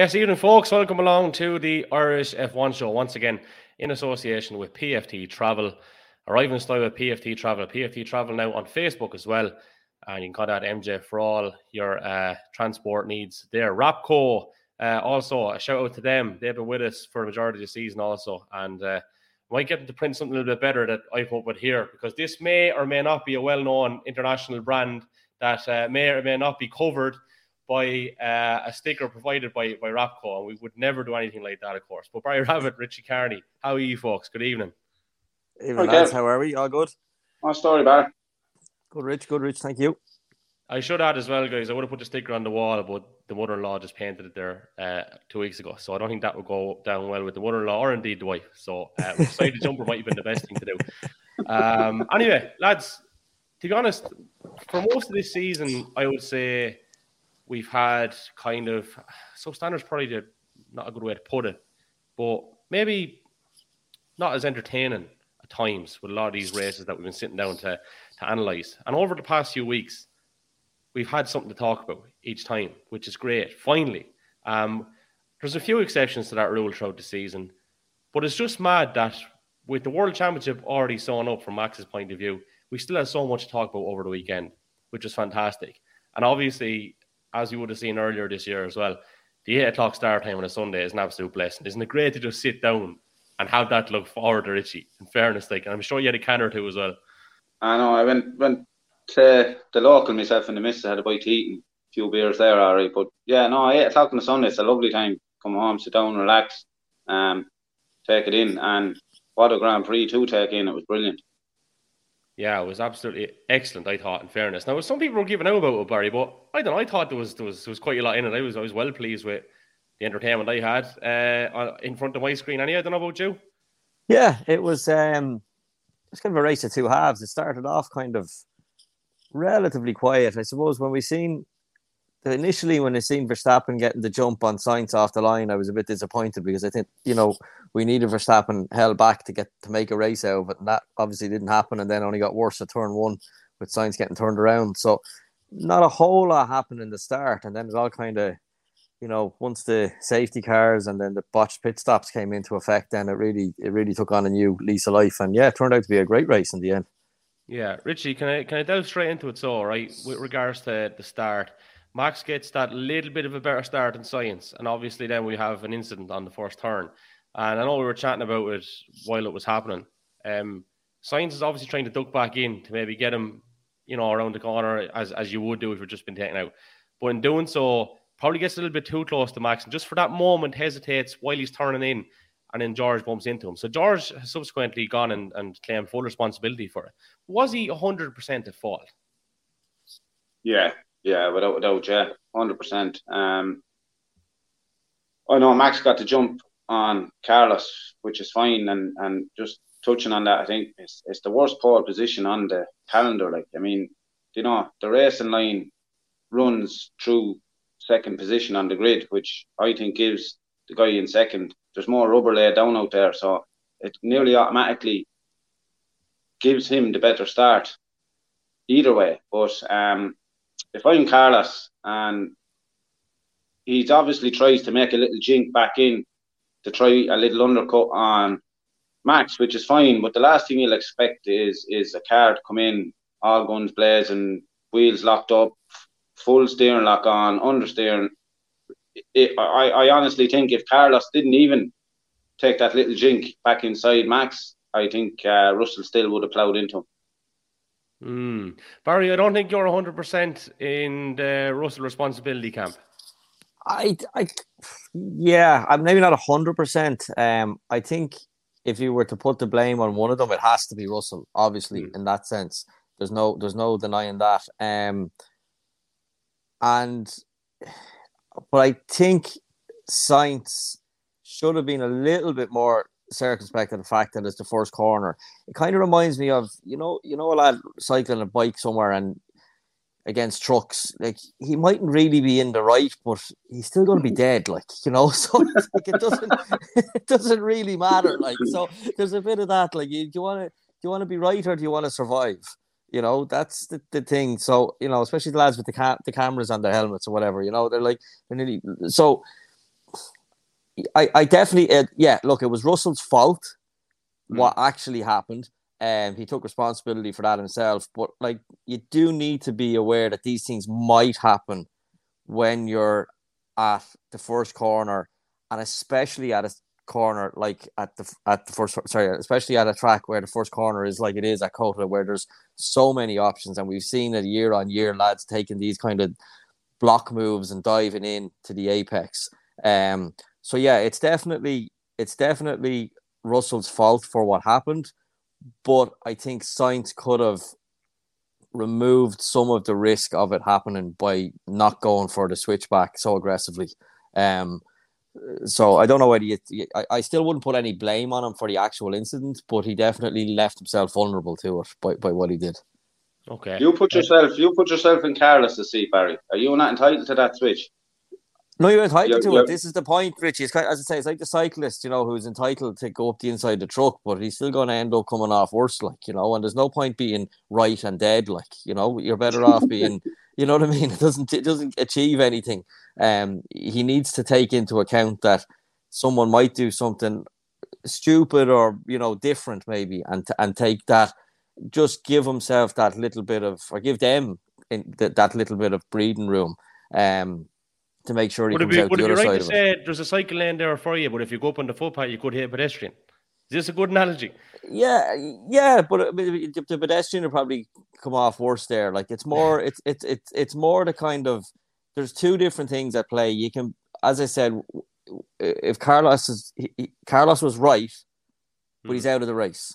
Yes, evening, folks. Welcome along to the Irish F1 show once again in association with PFT Travel. Arriving in style with PFT Travel. PFT Travel now on Facebook as well. And you can contact MJ for all your uh, transport needs there. Wrap Co., uh, also a shout out to them. They've been with us for a majority of the season also. And uh, might get them to print something a little bit better that I hope would hear because this may or may not be a well known international brand that uh, may or may not be covered by uh, a sticker provided by, by Wrap Co., and we would never do anything like that, of course. But Barry Rabbit, Richie Carney, how are you folks? Good evening. Evening, okay. lads. How are we? All good? My story, Barry. Good, Rich. Good, Rich. Thank you. I should add as well, guys. I would have put the sticker on the wall, but the mother-in-law just painted it there uh, two weeks ago, so I don't think that would go down well with the mother-in-law or indeed the wife. So, uh, decided the jumper might have been the best thing to do. Um, anyway, lads, to be honest, for most of this season, I would say we've had kind of so standards probably not a good way to put it, but maybe not as entertaining at times with a lot of these races that we've been sitting down to to analyze. And over the past few weeks, we've had something to talk about each time, which is great. Finally, um, there's a few exceptions to that rule throughout the season, but it's just mad that with the World Championship already sewn up from Max's point of view, we still have so much to talk about over the weekend, which is fantastic. And obviously, as you would have seen earlier this year as well, the eight o'clock start time on a Sunday is an absolute blessing. Isn't it great to just sit down and have that look forward to Richie? In fairness, like, and I'm sure you had a can or two as well. I know. I went went to the local myself and the missus had a bite to eat and a few beers there, right. But yeah, no, eight o'clock on a Sunday, it's a lovely time. Come home, sit down, relax, um, take it in, and what a Grand Prix to take in. It was brilliant. Yeah, it was absolutely excellent. I thought, in fairness. Now, some people were giving out about it, Barry, but I don't. know. I thought there was there was there was quite a lot in it. I was I was well pleased with the entertainment I had uh, in front of my screen. Anyway, I don't know about you. Yeah, it was. um It's kind of a race of two halves. It started off kind of relatively quiet, I suppose. When we seen initially when I seen Verstappen getting the jump on Sainz off the line, I was a bit disappointed because I think you know we needed Verstappen held back to get to make a race out of it, and that obviously didn't happen. And then only got worse at turn one with Sainz getting turned around. So not a whole lot happened in the start, and then it all kind of you know once the safety cars and then the botched pit stops came into effect, then it really it really took on a new lease of life, and yeah, it turned out to be a great race in the end. Yeah, Richie, can I can I delve straight into it? So, right, with regards to the start, Max gets that little bit of a better start in Sainz, and obviously then we have an incident on the first turn. And I know we were chatting about it while it was happening. Um, Sainz is obviously trying to duck back in to maybe get him, you know, around the corner as as you would do if you've just been taken out. But in doing so, probably gets a little bit too close to Max, and just for that moment hesitates while he's turning in, and then George bumps into him. So George has subsequently gone and, and claimed full responsibility for it. Was he hundred percent at fault? Yeah, yeah, without a doubt, yeah, hundred percent. Um, I know Max got the jump on Carlos, which is fine, and and just touching on that, I think it's it's the worst pole position on the calendar. Like, I mean, you know, the racing line runs through second position on the grid, which I think gives the guy in second. There's more rubber laid down out there, so it nearly automatically gives him the better start either way. But um, if I'm Carlos and he's obviously tries to make a little jink back in to try a little undercut on Max, which is fine. But the last thing you'll expect is is a car to come in, all guns blazing, wheels locked up, full steering lock on, understeering. It, I, I honestly think if Carlos didn't even take that little jink back inside Max, I think uh, Russell still would have ploughed into him. Mm. Barry, I don't think you're 100% in the Russell responsibility camp. I, I, yeah, I'm maybe not 100%. Um, I think if you were to put the blame on one of them, it has to be Russell, obviously, mm. in that sense. There's no, there's no denying that. Um, and, but I think Sainz should have been a little bit more circumspect of the fact that it's the first corner. It kind of reminds me of you know you know a lad cycling a bike somewhere and against trucks like he mightn't really be in the right, but he's still going to be dead. Like you know, so like, it doesn't it doesn't really matter. Like so, there's a bit of that. Like you, do you want to do you want to be right or do you want to survive? You know, that's the, the thing. So, you know, especially the lads with the cam- the cameras on their helmets or whatever, you know, they're like, they're nearly, so I, I definitely, uh, yeah. Look, it was Russell's fault. Mm. What actually happened, and um, he took responsibility for that himself. But like, you do need to be aware that these things might happen when you're at the first corner, and especially at a corner like at the at the first sorry especially at a track where the first corner is like it is at COTA where there's so many options and we've seen it year on year lads taking these kind of block moves and diving in to the apex um so yeah it's definitely it's definitely Russell's fault for what happened but I think Sainz could have removed some of the risk of it happening by not going for the switchback so aggressively um so I don't know whether you, I, I still wouldn't put any blame on him for the actual incident, but he definitely left himself vulnerable to it by, by what he did. Okay. You put yourself you put yourself in Carlos' seat, Barry. Are you not entitled to that switch? No, you're entitled you're, to you're... it. This is the point, Richie. It's kind of, as I say, it's like the cyclist, you know, who's entitled to go up the inside the truck, but he's still going to end up coming off worse, like you know. And there's no point being right and dead, like you know. You're better off being, you know what I mean. It doesn't it doesn't achieve anything. Um, he needs to take into account that someone might do something stupid or you know different, maybe, and and take that. Just give himself that little bit of, or give them in that, that little bit of breathing room. Um, to make sure he would comes be, out the other right side to say it. There's a cycle lane there for you, but if you go up on the footpath, you could hit a pedestrian. Is this a good analogy? Yeah, yeah, but the, the pedestrian will probably come off worse there. Like it's more, it's it's it's it's more the kind of there's two different things at play. You can, as I said, if Carlos is he, Carlos was right, but he's hmm. out of the race.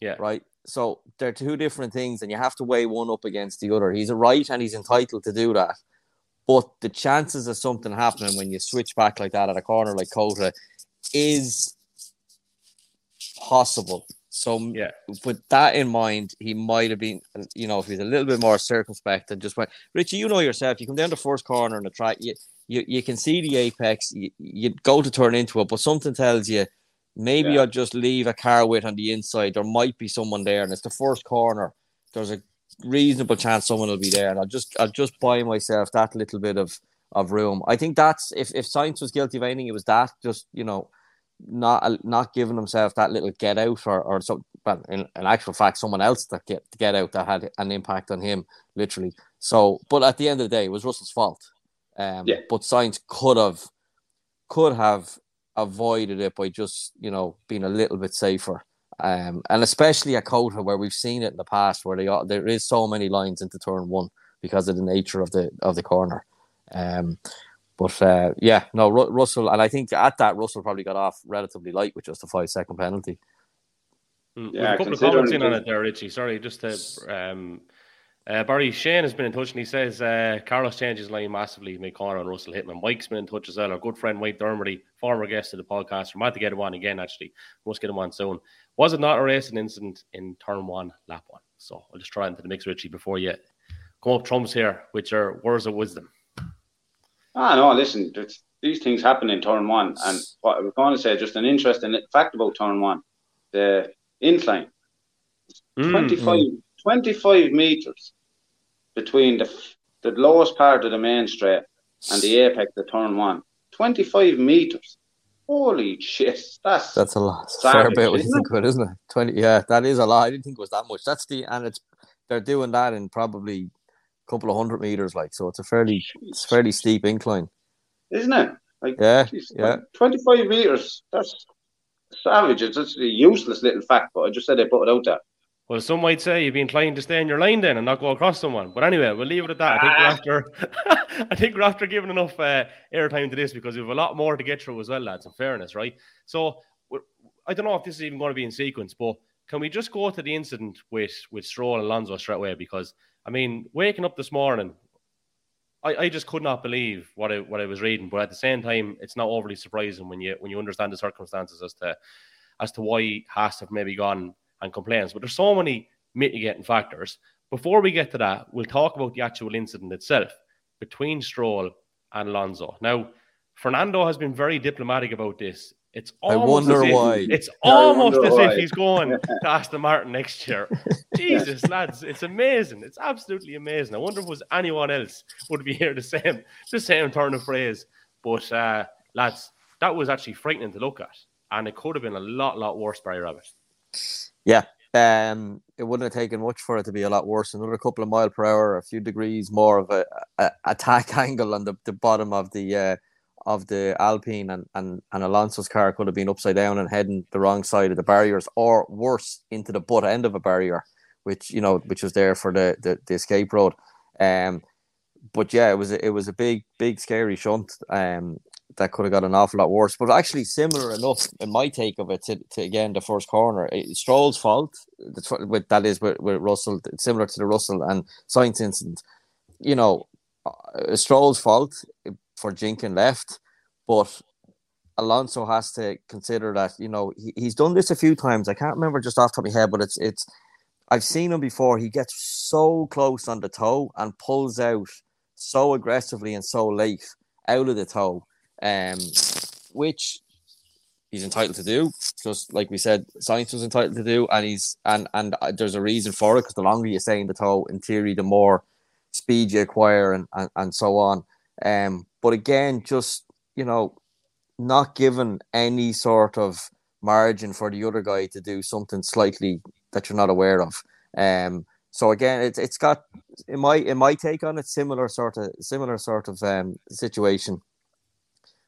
Yeah. Right. So they're two different things, and you have to weigh one up against the other. He's a right, and he's entitled to do that. But the chances of something happening when you switch back like that at a corner like COTA is possible. So yeah, with that in mind, he might have been, you know, if he's a little bit more circumspect and just went, Richie, you know yourself, you come down the first corner and the track, you you, you can see the apex, you, you go to turn into it, but something tells you maybe yeah. I'll just leave a car with on the inside. There might be someone there, and it's the first corner. There's a reasonable chance someone will be there, and I'll just I'll just buy myself that little bit of of room. I think that's if if Sainz was guilty of anything, it was that just you know not not giving himself that little get out or or so. But in, in actual fact, someone else that get get out that had an impact on him literally. So, but at the end of the day, it was Russell's fault. Um, yeah. But Sainz could have could have avoided it by just you know being a little bit safer. Um, and especially at COTA where we've seen it in the past, where they are, there is so many lines into turn one because of the nature of the of the corner. Um, but uh, yeah, no, Ru- Russell, and I think at that Russell probably got off relatively light with just a five second penalty. Mm, yeah, a couple of comments in on it there, Richie. Sorry, just to um, uh, Barry Shane has been in touch and he says uh, Carlos changes line massively Connor and Russell Hitman. Mike's been in touch as well. Our good friend Mike Dermody, former guest of the podcast. We're about to get him on again, actually. Must get him on soon. Was it not a racing incident in turn one, lap one? So I'll just try into the mix, Richie, before you come up trumps here which are words of wisdom. Ah, no, listen, these things happen in turn one. And what I was going to say, just an interesting fact about turn one the incline. Mm, 25, mm. 25 meters between the, the lowest part of the main straight and the apex of turn one. 25 meters. Holy shit, that's that's a lot. Savage, Fair bit what you think of it, isn't it? Twenty, yeah, that is a lot. I didn't think it was that much. That's the and it's they're doing that in probably a couple of hundred meters, like so. It's a fairly it's fairly steep incline, isn't it? Like yeah, geez, yeah, twenty five meters. That's savage. It's just a useless little fact, but I just said I put it out there. Well, some might say you'd be inclined to stay in your line then and not go across someone. But anyway, we'll leave it at that. I think we're after, I think we're after giving enough uh, airtime to this because we have a lot more to get through as well, lads. In fairness, right? So I don't know if this is even going to be in sequence, but can we just go to the incident with with Stroll and Alonso straight away? Because I mean, waking up this morning, I, I just could not believe what I what I was reading. But at the same time, it's not overly surprising when you when you understand the circumstances as to as to why Haas have maybe gone and complaints. But there's so many mitigating factors. Before we get to that, we'll talk about the actual incident itself between Stroll and Alonso. Now, Fernando has been very diplomatic about this. It's almost I wonder if, why. It's almost as why. if he's going to Aston Martin next year. Jesus, lads, it's amazing. It's absolutely amazing. I wonder if was anyone else would be here the same, the same turn of phrase. But uh, lads, that was actually frightening to look at, and it could have been a lot, lot worse, Barry Rabbit. Yeah, um, it wouldn't have taken much for it to be a lot worse. Another couple of mile per hour, a few degrees more of a, a attack angle on the, the bottom of the uh, of the Alpine, and, and and Alonso's car could have been upside down and heading the wrong side of the barriers, or worse, into the butt end of a barrier, which you know, which was there for the the, the escape road. Um, but yeah, it was a, it was a big, big, scary shunt. Um, that could have got an awful lot worse. But actually, similar enough in my take of it to, to again the first corner. It, Stroll's fault. With that is with, with Russell, similar to the Russell and Sainz incident. You know, uh, Stroll's fault for jinking left, but Alonso has to consider that. You know, he, he's done this a few times. I can't remember just off top of my head, but it's it's. I've seen him before. He gets so close on the tow and pulls out so aggressively and so late out of the tow um, which he's entitled to do. Just like we said, Sainz was entitled to do, and he's and and uh, there's a reason for it because the longer you stay in the tow, in theory, the more speed you acquire, and and, and so on. Um, but again, just you know, not given any sort of margin for the other guy to do something slightly that you're not aware of. Um, so again, it's it's got in my in my take on it similar sort of similar sort of um, situation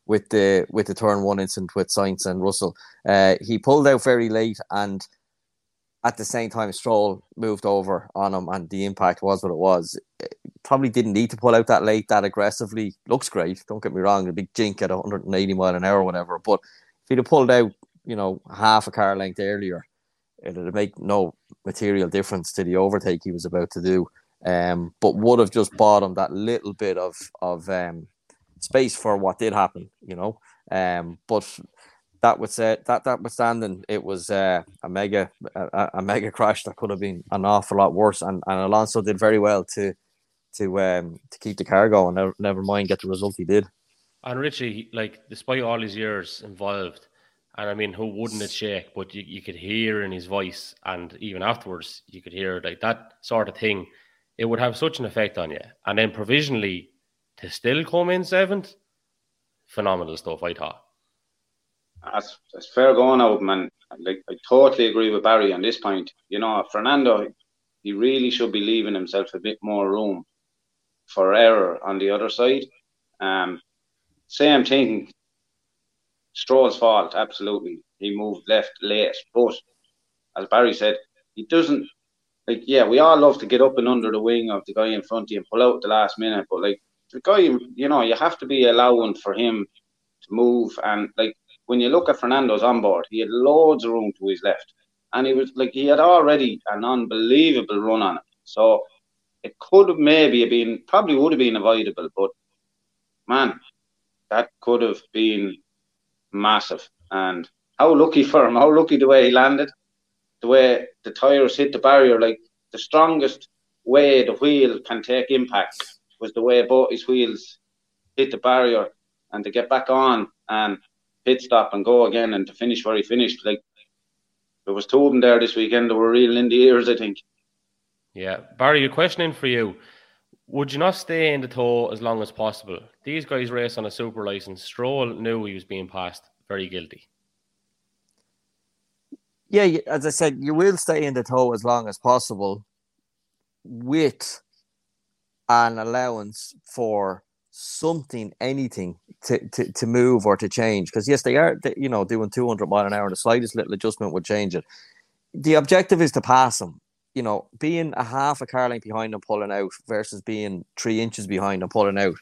with the with the turn one incident with Sainz and Russell. Uh, he pulled out very late, and at the same time, Stroll moved over on him, and the impact was what it was. It probably didn't need to pull out that late, that aggressively. Looks great, don't get me wrong, a big jink at 180 mile an hour or whatever. But if he'd have pulled out, you know, half a car length earlier, it'd make no material difference to the overtake he was about to do. Um, but would have just bought him that little bit of of um, space for what did happen, you know. Um, but that was uh, that that was withstanding, it was uh, a mega a, a, mega crash that could have been an awful lot worse. And, and Alonso did very well to to um to keep the car going. Never, never mind get the result he did. And Richie, like despite all his years involved, and I mean, who wouldn't it shake? But you, you could hear in his voice, and even afterwards, you could hear like that sort of thing. It would have such an effect on you. And then provisionally, to still come in seventh, phenomenal stuff. I thought. That's, that's fair going out, man. Like I totally agree with Barry on this point. You know, Fernando, he really should be leaving himself a bit more room for error on the other side. Um, same thing. Stroll's fault, absolutely. He moved left late, but as Barry said, he doesn't like. Yeah, we all love to get up and under the wing of the guy in front of you and pull out the last minute, but like the guy, you know, you have to be allowing for him to move. And like when you look at Fernando's on board, he had loads of room to his left, and he was like he had already an unbelievable run on it. So it could have maybe been, probably would have been avoidable, but man, that could have been massive. And how lucky for him! How lucky the way he landed, the way the tires hit the barrier, like the strongest way the wheel can take impact was the way both his wheels hit the barrier and to get back on and pit stop and go again and to finish where he finished. Like there was two of them there this weekend that were real in the ears, I think. Yeah. Barry, a question in for you. Would you not stay in the tow as long as possible? These guys race on a super license. Stroll knew he was being passed. Very guilty. Yeah, as I said, you will stay in the tow as long as possible with an allowance for something, anything to, to, to move or to change. Because yes, they are, you know, doing 200 mile an hour. The slightest little adjustment would change it. The objective is to pass them. You know, being a half a car length behind and pulling out versus being three inches behind and pulling out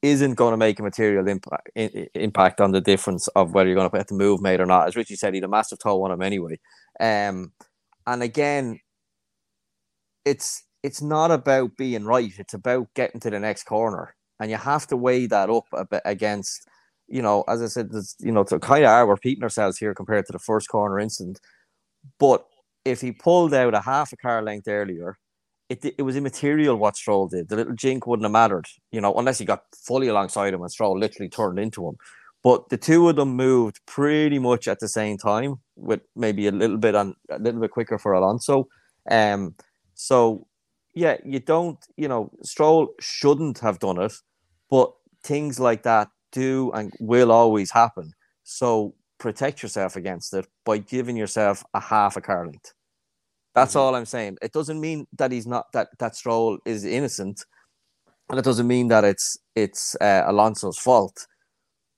isn't going to make a material impact impact on the difference of whether you're going to get the move made or not. As Richie said, he had a massive tow on him anyway. Um, and again, it's it's not about being right. It's about getting to the next corner, and you have to weigh that up a bit against, you know, as I said, you know, to kind of are repeating ourselves here compared to the first corner incident. But if he pulled out a half a car length earlier, it it was immaterial what Stroll did. The little jink wouldn't have mattered, you know, unless he got fully alongside him and Stroll literally turned into him. But the two of them moved pretty much at the same time, with maybe a little bit on a little bit quicker for Alonso. Um, so yeah, you don't, you know, Stroll shouldn't have done it, but things like that do and will always happen. So protect yourself against it by giving yourself a half a car length. That's mm-hmm. all I'm saying. It doesn't mean that he's not that that Stroll is innocent, and it doesn't mean that it's it's uh, Alonso's fault.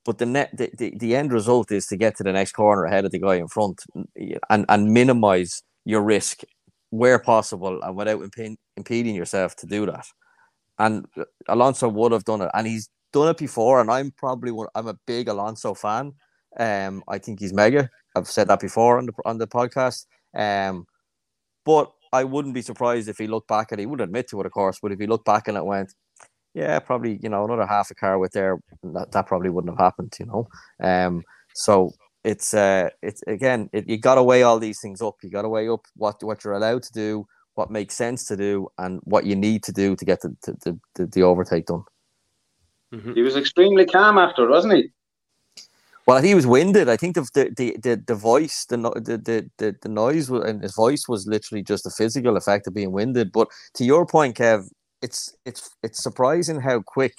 But the net the, the, the end result is to get to the next corner ahead of the guy in front and and minimize your risk where possible and without imp- impeding yourself to do that. And Alonso would have done it, and he's done it before. And I'm probably one, I'm a big Alonso fan. Um, I think he's mega. I've said that before on the on the podcast. Um, but I wouldn't be surprised if he looked back and. He wouldn't admit to it, of course, but if he looked back and it went, yeah, probably you know another half a car with there, that, that probably wouldn't have happened, you know. Um, so it's uh, it's again, it, you got to weigh all these things up. You got to weigh up what what you're allowed to do, what makes sense to do, and what you need to do to get the the, the, the overtake done. Mm-hmm. He was extremely calm after, wasn't he? Well, he was winded. I think the the the, the voice, the, the the the noise and his voice was literally just a physical effect of being winded. But to your point, Kev, it's it's it's surprising how quick.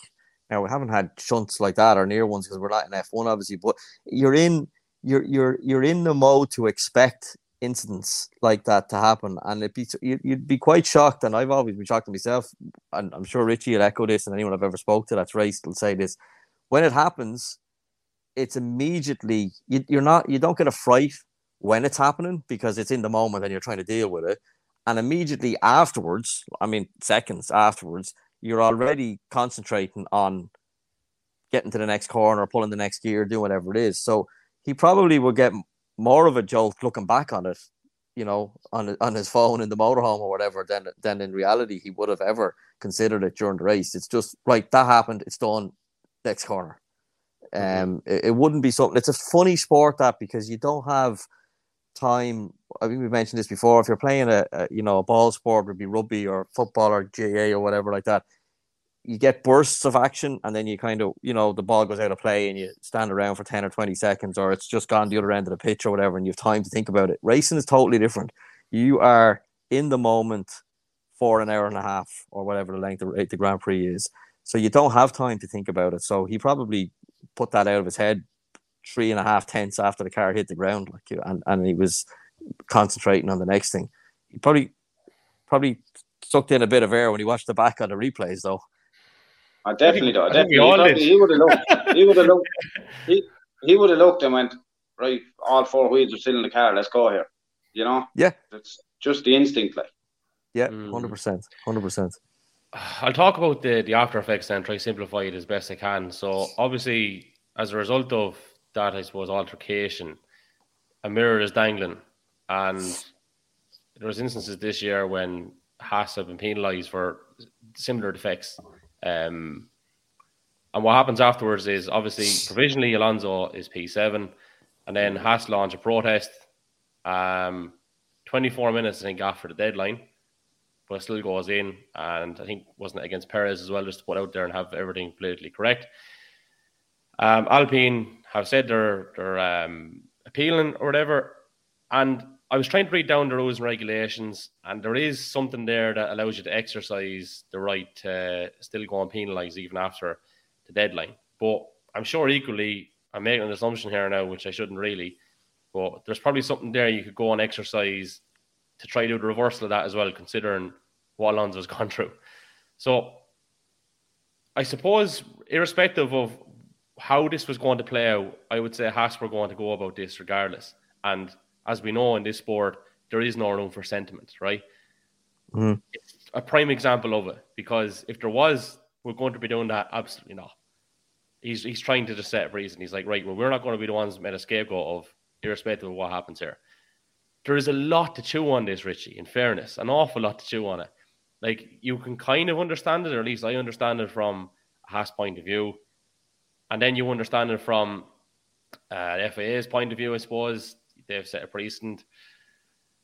Now we haven't had shunts like that or near ones because we're not in F one, obviously. But you're in you're you're you're in the mode to expect incidents like that to happen, and it be you'd be quite shocked. And I've always been shocked myself, and I'm sure Richie will echo this, and anyone I've ever spoke to that's raced will say this. When it happens, it's immediately you, you're not you don't get a fright when it's happening because it's in the moment and you're trying to deal with it, and immediately afterwards, I mean seconds afterwards, you're already concentrating on getting to the next corner, pulling the next gear, doing whatever it is. So he probably would get more of a jolt looking back on it, you know, on on his phone in the motorhome or whatever, than than in reality he would have ever considered it during the race. It's just right that happened. It's done. Next corner. Mm-hmm. Um, it, it wouldn't be something. It's a funny sport that because you don't have time. I think we mentioned this before. If you're playing a, a you know a ball sport, would be rugby or football or GAA or whatever like that you get bursts of action and then you kind of you know the ball goes out of play and you stand around for 10 or 20 seconds or it's just gone the other end of the pitch or whatever and you have time to think about it. Racing is totally different. You are in the moment for an hour and a half or whatever the length of the grand prix is so you don't have time to think about it. So he probably put that out of his head three and a half tenths after the car hit the ground like you and, and he was concentrating on the next thing. He probably probably sucked in a bit of air when he watched the back on the replays though I definitely do. I definitely. He would have looked. He would have looked. He, he would have looked and went, right, all four wheels are still in the car. Let's go here. You know? Yeah. It's just the instinct, like. Yeah, hmm. hundred percent, hundred percent. I'll talk about the the after effects and try to simplify it as best I can. So obviously, as a result of that, I suppose altercation, a mirror is dangling, and there was instances this year when Haas have been penalised for similar defects um, and what happens afterwards is obviously provisionally Alonso is P7, and then Haas launch a protest. Um, 24 minutes, I think, after the deadline, but still goes in. And I think wasn't against Perez as well, just to put out there and have everything politically correct. Um, Alpine have said they're they're um, appealing or whatever, and I was trying to read down the rules and regulations, and there is something there that allows you to exercise the right to still go and penalise even after the deadline. But I'm sure equally, I'm making an assumption here now, which I shouldn't really, but there's probably something there you could go and exercise to try to do the reversal of that as well, considering what Alonso's gone through. So I suppose, irrespective of how this was going to play out, I would say Haas were going to go about this regardless. And as we know in this sport, there is no room for sentiment, right? Mm. It's a prime example of it because if there was, we're going to be doing that absolutely not. He's he's trying to just set a reason. He's like, right, well, we're not going to be the ones made a scapegoat of, irrespective of what happens here. There is a lot to chew on this, Richie. In fairness, an awful lot to chew on it. Like you can kind of understand it, or at least I understand it from Haas point of view, and then you understand it from uh, FIA's point of view, I suppose they've set a precedent.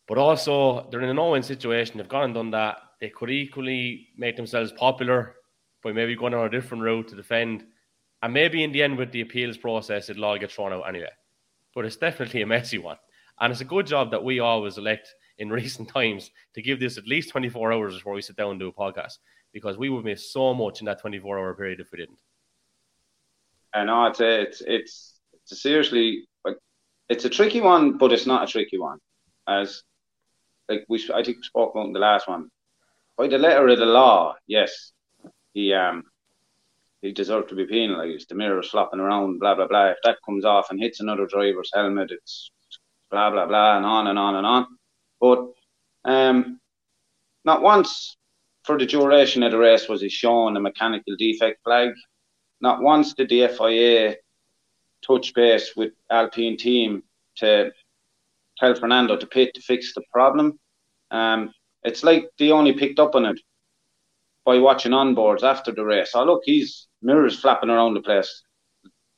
But also, they're in a no-win situation. They've gone and done that. They could equally make themselves popular by maybe going on a different route to defend. And maybe in the end, with the appeals process, it'll all get thrown out anyway. But it's definitely a messy one. And it's a good job that we always elect in recent times to give this at least 24 hours before we sit down and do a podcast because we would miss so much in that 24 hour period if we didn't. I know it's it's it's seriously, it's a tricky one, but it's not a tricky one. As like we, I think we spoke about in the last one. By the letter of the law, yes, he um he deserved to be penalised. The mirror's flopping around, blah blah blah. If that comes off and hits another driver's helmet, it's blah blah blah, and on and on and on. But um, not once for the duration of the race was he shown a mechanical defect flag. Not once did the FIA touch base with Alpine team to tell Fernando to pit to fix the problem. Um, it's like they only picked up on it by watching onboards after the race. Oh look, he's mirrors flapping around the place.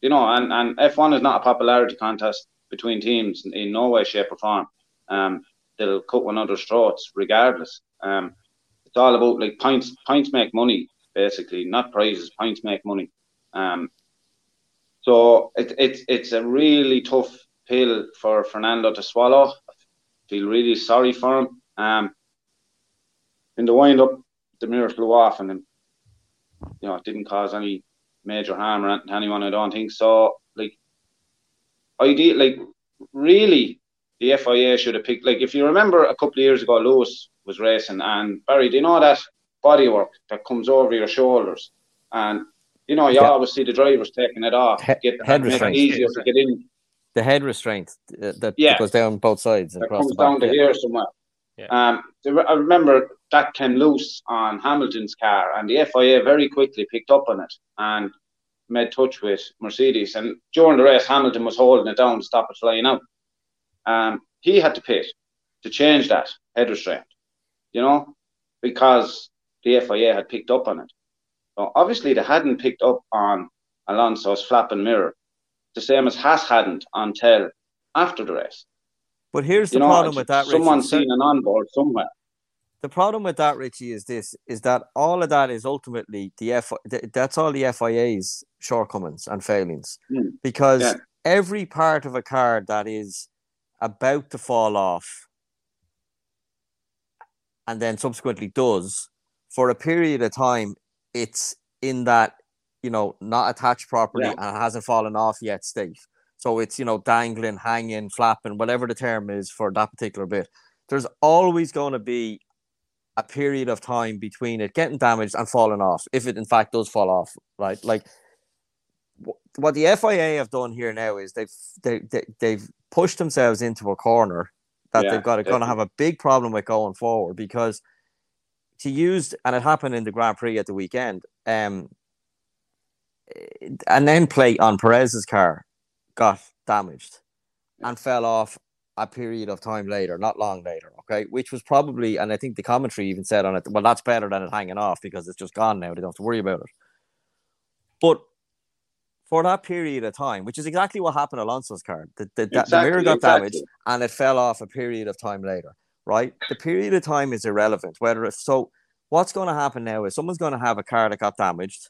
You know, and, and F1 is not a popularity contest between teams in, no way, shape, or form. Um, they'll cut one another's throats regardless. Um, it's all about like points. Points make money, basically, not prizes. Points make money. Um, so it, it, it's a really tough pill for Fernando to swallow. I feel really sorry for him. Um, in the wind up, the mirror flew off, and then you know it didn't cause any major harm or to anyone. I don't think so. Like, idea, like really, the FIA should have picked. Like, if you remember a couple of years ago, Lewis was racing, and Barry, do you know that bodywork that comes over your shoulders, and you know, you yeah. always see the drivers taking it off, he- get the head restraint. easier to get in. The head restraint uh, that yeah. goes down both sides. That comes down to yeah. here somewhere. Yeah. Um, I remember that came loose on Hamilton's car, and the FIA very quickly picked up on it and made touch with Mercedes. And during the race, Hamilton was holding it down to stop it flying out. Um, he had to pit to change that head restraint, you know, because the FIA had picked up on it. So obviously, they hadn't picked up on Alonso's flapping mirror, the same as Haas hadn't until after the race. But here's the know, problem with that. Someone's seen an onboard somewhere. The problem with that, Richie, is this: is that all of that is ultimately the F. That's all the FIA's shortcomings and failings, mm. because yeah. every part of a car that is about to fall off, and then subsequently does, for a period of time, it's in that you know not attached properly yeah. and hasn't fallen off yet state. So it's you know dangling, hanging, flapping, whatever the term is for that particular bit. There's always going to be a period of time between it getting damaged and falling off, if it in fact does fall off, right? Like what the FIA have done here now is they've they, they they've pushed themselves into a corner that yeah, they've got going to have a big problem with going forward because to use, and it happened in the Grand Prix at the weekend. Um, an end plate on Perez's car got damaged and fell off a period of time later, not long later. Okay, which was probably, and I think the commentary even said on it, well, that's better than it hanging off because it's just gone now. They don't have to worry about it. But for that period of time, which is exactly what happened to Alonso's car, the, the, exactly, the mirror got exactly. damaged and it fell off a period of time later right? The period of time is irrelevant. Whether if so, what's going to happen now is someone's going to have a car that got damaged,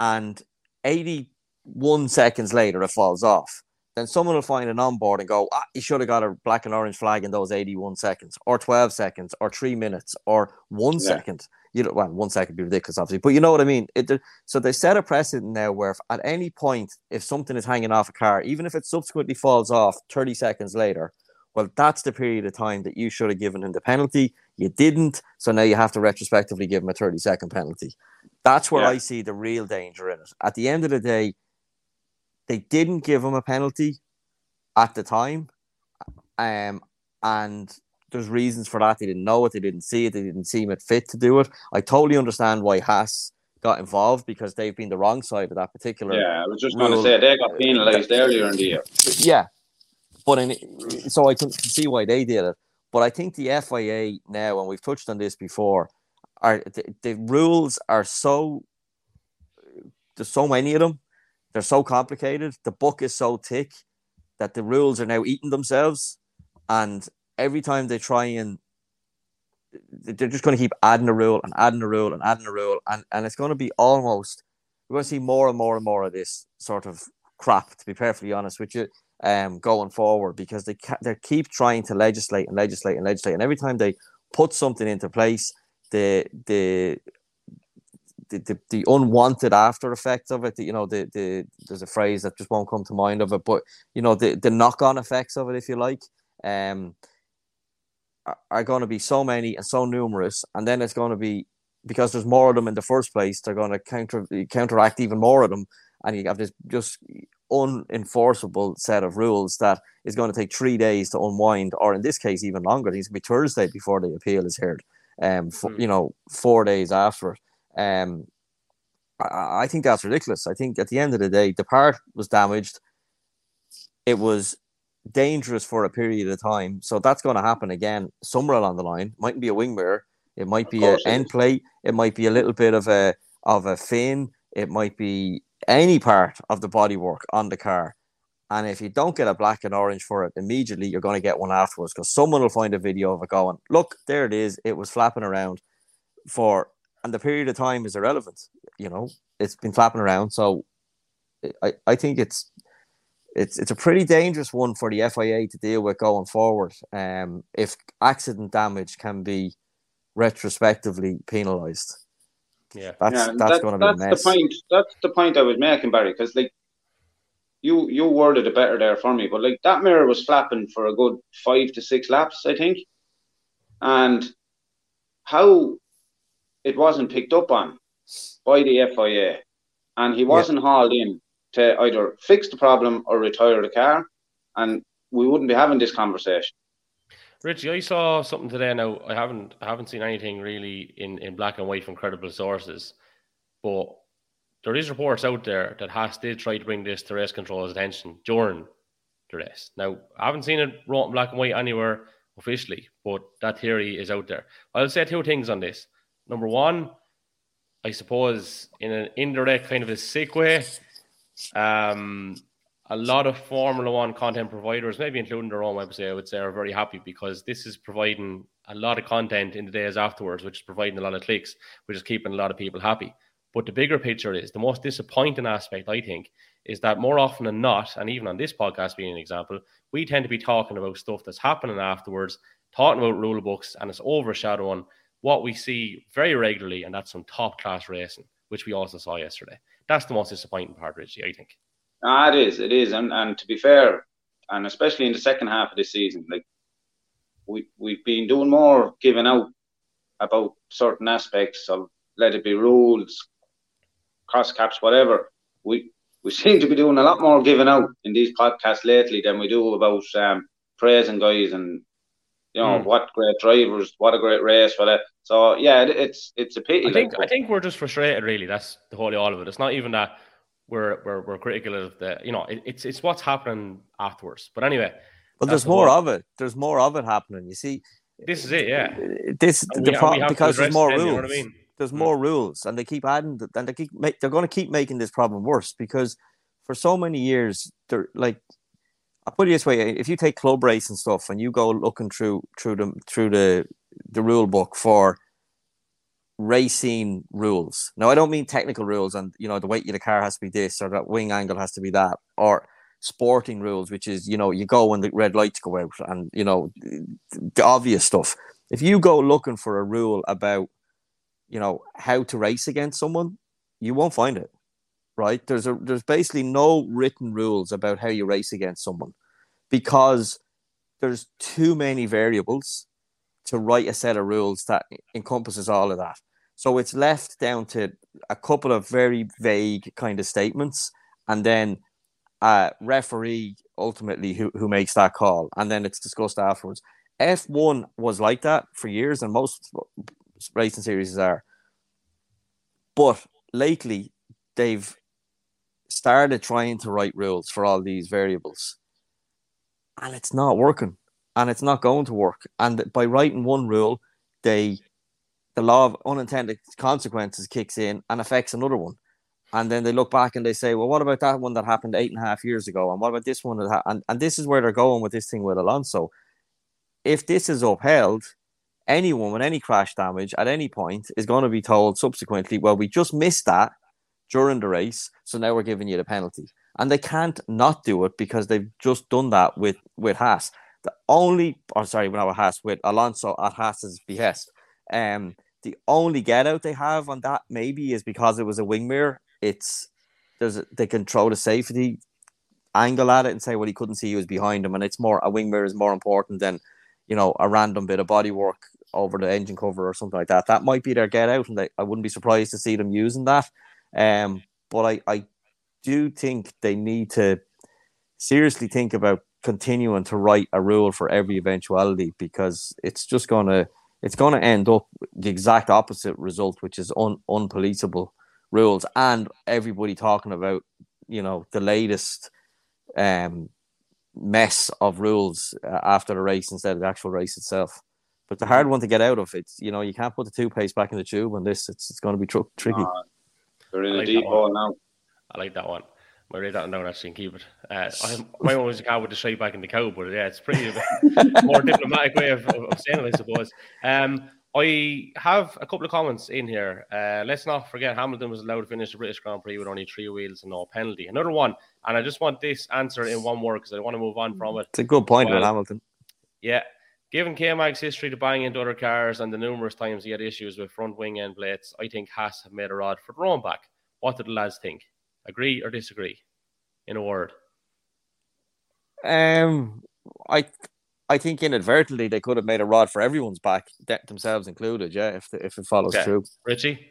and 81 seconds later it falls off. Then someone will find an onboard and go, ah, you should have got a black and orange flag in those 81 seconds, or 12 seconds, or three minutes, or one yeah. second. You know, well, one second would be ridiculous, obviously, but you know what I mean. It, so they set a precedent now where, if, at any point, if something is hanging off a car, even if it subsequently falls off 30 seconds later, well, that's the period of time that you should have given him the penalty. You didn't, so now you have to retrospectively give him a 30 second penalty. That's where yeah. I see the real danger in it. At the end of the day, they didn't give him a penalty at the time. Um, and there's reasons for that. They didn't know it, they didn't see it, they didn't seem it fit to do it. I totally understand why Haas got involved because they've been the wrong side of that particular. Yeah, I was just going to say they got penalised earlier in the year. Yeah, but in, so I can see why they did it. But I think the FIA now, and we've touched on this before, are the, the rules are so there's so many of them. They're so complicated. The book is so thick that the rules are now eating themselves. And every time they try and they're just going to keep adding a rule and adding a rule and adding a rule. And, and it's going to be almost, we're going to see more and more and more of this sort of crap, to be perfectly honest you um, going forward because they ca- they keep trying to legislate and legislate and legislate, and every time they put something into place, the the the, the, the unwanted after effects of it. You know, the, the there's a phrase that just won't come to mind of it, but you know, the, the knock on effects of it, if you like, um, are, are going to be so many and so numerous, and then it's going to be because there's more of them in the first place. They're going to counter counteract even more of them, and you have this just unenforceable set of rules that is going to take three days to unwind, or in this case, even longer. It needs to be Thursday before the appeal is heard. Um, for, mm. you know, four days after it. Um, I, I think that's ridiculous. I think at the end of the day, the part was damaged. It was dangerous for a period of time, so that's going to happen again somewhere along the line. Mightn't be a wing mirror. It might be an end plate. It might be a little bit of a of a fin. It might be any part of the bodywork on the car. And if you don't get a black and orange for it immediately, you're going to get one afterwards because someone will find a video of it going, look, there it is. It was flapping around for, and the period of time is irrelevant. You know, it's been flapping around. So I, I think it's, it's, it's a pretty dangerous one for the FIA to deal with going forward. Um, if accident damage can be retrospectively penalised. Yeah, that's yeah, that's that, going to be a mess. the point. That's the point I was making, Barry. Because like you you worded it better there for me, but like that mirror was flapping for a good five to six laps, I think, and how it wasn't picked up on by the FIA, and he wasn't yeah. hauled in to either fix the problem or retire the car, and we wouldn't be having this conversation. Richie, I saw something today. Now I haven't I haven't seen anything really in, in black and white from credible sources, but there is reports out there that Haas did try to bring this to race control's attention during the race. Now I haven't seen it wrote in black and white anywhere officially, but that theory is out there. I'll say two things on this. Number one, I suppose in an indirect kind of a sick way, um, a lot of Formula One content providers, maybe including their own website, I would say, are very happy because this is providing a lot of content in the days afterwards, which is providing a lot of clicks, which is keeping a lot of people happy. But the bigger picture is the most disappointing aspect, I think, is that more often than not, and even on this podcast being an example, we tend to be talking about stuff that's happening afterwards, talking about rule books, and it's overshadowing what we see very regularly, and that's some top class racing, which we also saw yesterday. That's the most disappointing part, Richie, I think. Ah, it is, it is, and and to be fair, and especially in the second half of the season, like we we've been doing more giving out about certain aspects of let it be rules, cross caps, whatever. We we seem to be doing a lot more giving out in these podcasts lately than we do about um, praising guys and you know mm. what great drivers, what a great race for that. So yeah, it, it's it's a pity. I think like, I think we're just frustrated. Really, that's the whole all of it. It's not even that we're we're, we're critical of the you know it, it's it's what's happening afterwards. But anyway, but there's more of it. There's more of it happening. You see, this is it. Yeah, this the pro- because there's more rules. You know I mean? There's mm. more rules, and they keep adding, and they keep make, they're going to keep making this problem worse because for so many years they're like. I'll put it this way: if you take club race and stuff, and you go looking through through the through the the rule book for racing rules. Now, I don't mean technical rules and, you know, the weight of the car has to be this or that wing angle has to be that or sporting rules, which is, you know, you go when the red lights go out and, you know, the obvious stuff. If you go looking for a rule about, you know, how to race against someone, you won't find it. Right? There's a there's basically no written rules about how you race against someone because there's too many variables to write a set of rules that encompasses all of that. So it's left down to a couple of very vague kind of statements, and then a referee ultimately who, who makes that call, and then it's discussed afterwards. F1 was like that for years, and most racing series are. But lately, they've started trying to write rules for all these variables, and it's not working, and it's not going to work. And by writing one rule, they the law of unintended consequences kicks in and affects another one. And then they look back and they say, well, what about that one that happened eight and a half years ago? And what about this one? That ha-? and, and this is where they're going with this thing with Alonso. If this is upheld, anyone with any crash damage at any point is going to be told subsequently, well, we just missed that during the race, so now we're giving you the penalty. And they can't not do it because they've just done that with, with Haas. Only, or sorry, not with Haas, with Alonso at Haas's behest. Um, the only get out they have on that maybe is because it was a wing mirror. It's there's a, they can throw the safety angle at it and say, well, he couldn't see he was behind him, and it's more a wing mirror is more important than you know a random bit of body work over the engine cover or something like that. That might be their get out, and they, I wouldn't be surprised to see them using that. Um, but I, I do think they need to seriously think about continuing to write a rule for every eventuality because it's just gonna it's gonna end up the exact opposite result, which is un, unpoliceable rules and everybody talking about you know the latest um mess of rules uh, after the race instead of the actual race itself. But the hard one to get out of it's you know you can't put the toothpaste back in the tube on this. It's it's going to be tr- tricky. Uh, they're in a like deep hole now. I like that one. I write that down actually and keep it. Uh, I, my one was a cow with the straight back in the cow, but yeah, it's pretty more diplomatic way of, of, saying it, I suppose. Um, I have a couple of comments in here. Uh, let's not forget Hamilton was allowed to finish the British Grand Prix with only three wheels and no penalty. Another one, and I just want this answer in one word because I want to move on from it. It's a good point well, with Hamilton. Yeah. Given K-Mag's history to buying into other cars and the numerous times he had issues with front wing end plates, I think Haas have made a rod for their own back. What do the lads think? Agree or disagree? In a word. Um, I I think inadvertently they could have made a rod for everyone's back, themselves included. Yeah, if the, if it follows okay. through. Richie.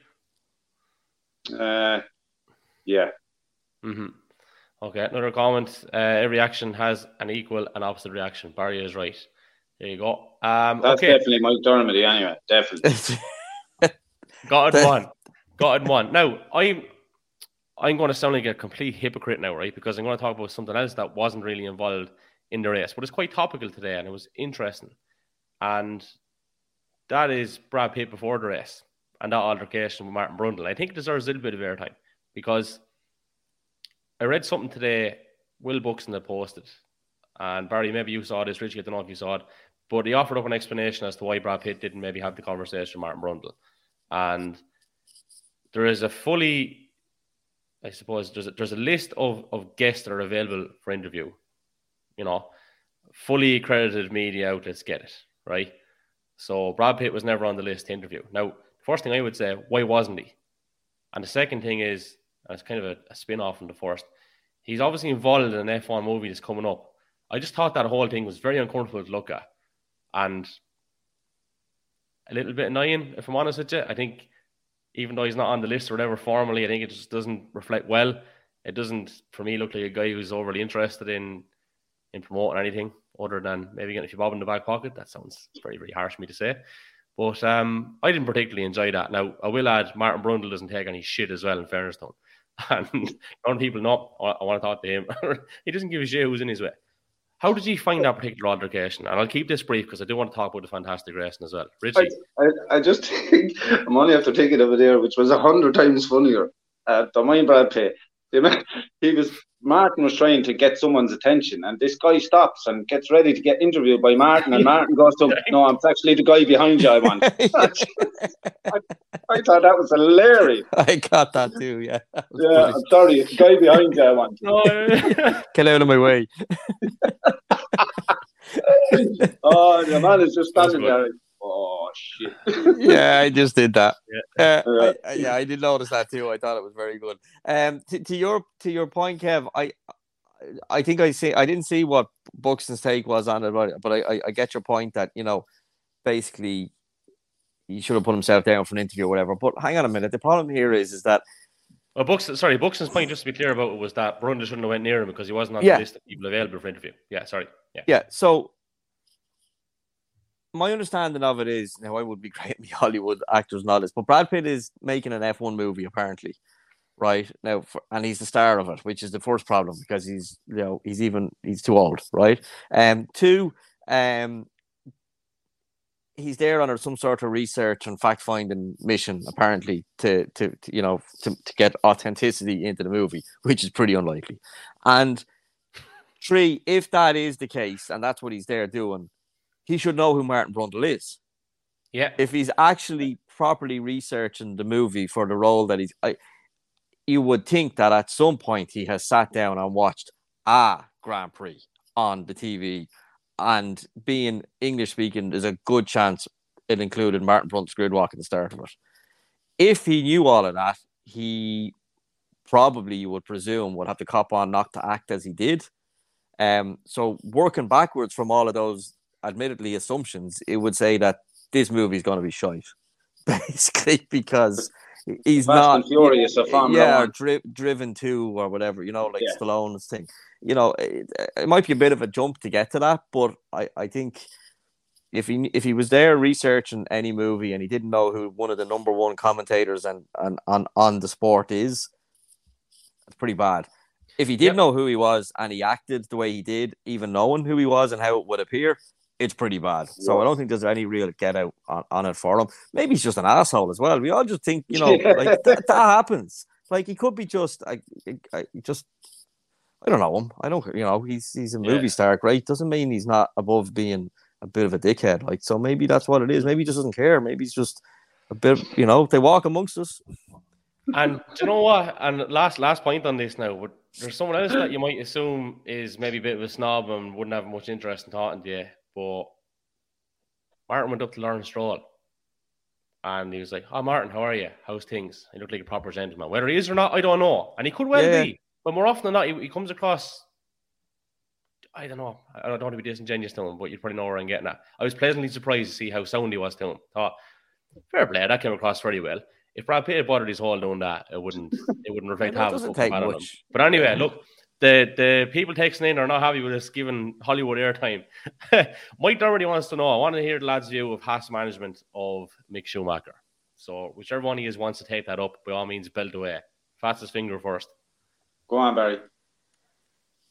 Uh, yeah. Mm-hmm. Okay. Another comment. Uh, every action has an equal and opposite reaction. Barry is right. There you go. Um, That's okay. definitely Mike Dermody anyway. Definitely. Got it one. Got it one. Now I'm I'm going to sound like a complete hypocrite now, right? Because I'm going to talk about something else that wasn't really involved in the race, but it's quite topical today and it was interesting. And that is Brad Pitt before the race and that altercation with Martin Brundle. I think it deserves a little bit of airtime because I read something today. Will Buxton had posted, and Barry, maybe you saw this. Richie, I don't know if you saw it, but he offered up an explanation as to why Brad Pitt didn't maybe have the conversation with Martin Brundle. And there is a fully I suppose there's a, there's a list of, of guests that are available for interview. You know, fully accredited media outlets get it, right? So Brad Pitt was never on the list to interview. Now, the first thing I would say, why wasn't he? And the second thing is, and it's kind of a, a spin off from the first, he's obviously involved in an F1 movie that's coming up. I just thought that whole thing was very uncomfortable to look at and a little bit annoying, if I'm honest with you. I think even though he's not on the list or whatever formally, I think it just doesn't reflect well. It doesn't, for me, look like a guy who's overly interested in in promoting anything other than maybe getting a few bob in the back pocket. That sounds very, very harsh for me to say. But um, I didn't particularly enjoy that. Now, I will add, Martin Brundle doesn't take any shit as well, in fairness to him. And none people know, I, want to talk to him. he doesn't give a shit who's in his way. How did you find that particular altercation? And I'll keep this brief because I do want to talk about the fantastic racing as well. Richie. I, I, I just think I'm only after thinking of it over there, which was a hundred times funnier. Uh, don't mind Brad Pitt. He was Martin was trying to get someone's attention, and this guy stops and gets ready to get interviewed by Martin, and Martin goes to him, "No, I'm actually the guy behind you. I want." I, I, thought that was hilarious. I got that too. Yeah. That yeah, funny. I'm sorry, it's the guy behind you. I want. Oh, get out of my way. oh, the man is just standing there. Oh shit! yeah, I just did that. Yeah. Uh, yeah. I, yeah, I did notice that too. I thought it was very good. Um, to, to your to your point, Kev, I I think I see. I didn't see what Buxton's take was on it, but, but I, I, I get your point that you know, basically, he should have put himself down for an interview or whatever. But hang on a minute. The problem here is is that. Well, Buxton, sorry, Buxton's point, just to be clear about it, was that Brundle shouldn't have went near him because he wasn't on yeah. the list of people available for interview. Yeah, sorry. Yeah. Yeah. So my understanding of it is now I would be great me Hollywood actors this, but Brad Pitt is making an F1 movie apparently, right now, for, and he's the star of it, which is the first problem because he's you know he's even he's too old, right? Um, two, um, he's there on some sort of research and fact finding mission apparently to, to, to you know to, to get authenticity into the movie, which is pretty unlikely, and three, if that is the case and that's what he's there doing he should know who Martin Brundle is. Yeah. If he's actually properly researching the movie for the role that he's, I, you would think that at some point he has sat down and watched a Grand Prix on the TV, and being English speaking, there's a good chance it included Martin Brundle's grid walk at the start of it. If he knew all of that, he probably you would presume would have to cop on not to act as he did. Um, so working backwards from all of those admittedly assumptions, it would say that this movie is going to be shite, basically because he's Fast not furious yeah, dri- driven to or whatever you know, like yeah. Stallone's thing. You know, it, it, might be a bit of a jump to get to that, but I, I think if he if he was there researching any movie and he didn't know who one of the number one commentators and, and on on the sport is, it's pretty bad. If he did yep. know who he was and he acted the way he did, even knowing who he was and how it would appear, it's pretty bad. So I don't think there's any real get out on, on it for him. Maybe he's just an asshole as well. We all just think, you know, like that, that happens. Like he could be just, I, I, just, I don't know him. I don't, you know, he's he's a movie yeah. star, great. Doesn't mean he's not above being a bit of a dickhead. Like so, maybe that's what it is. Maybe he just doesn't care. Maybe he's just a bit, you know, they walk amongst us. And do you know what? And last last point on this now, but there's someone else that you might assume is maybe a bit of a snob and wouldn't have much interest in talking to you. But Martin went up to Lawrence Stroll and he was like, Oh, Martin, how are you? How's things? He looked like a proper gentleman. Whether he is or not, I don't know. And he could well yeah. be. But more often than not, he, he, comes across, I don't know. I don't want to be disingenuous to him, but you probably know where I'm getting at. I was pleasantly surprised to see how sound he was to him. Thought, fair play, that came across very well if Brad Pitt had bothered his whole doing that, it wouldn't it wouldn't reflect half as much. But anyway, look, the the people texting in are not happy with us giving Hollywood airtime. Mike Dermody wants to know. I want to hear the lads' view of Haas management of Mick Schumacher. So whichever one he is wants to take that up, by all means, belt away. Fastest finger first. Go on, Barry.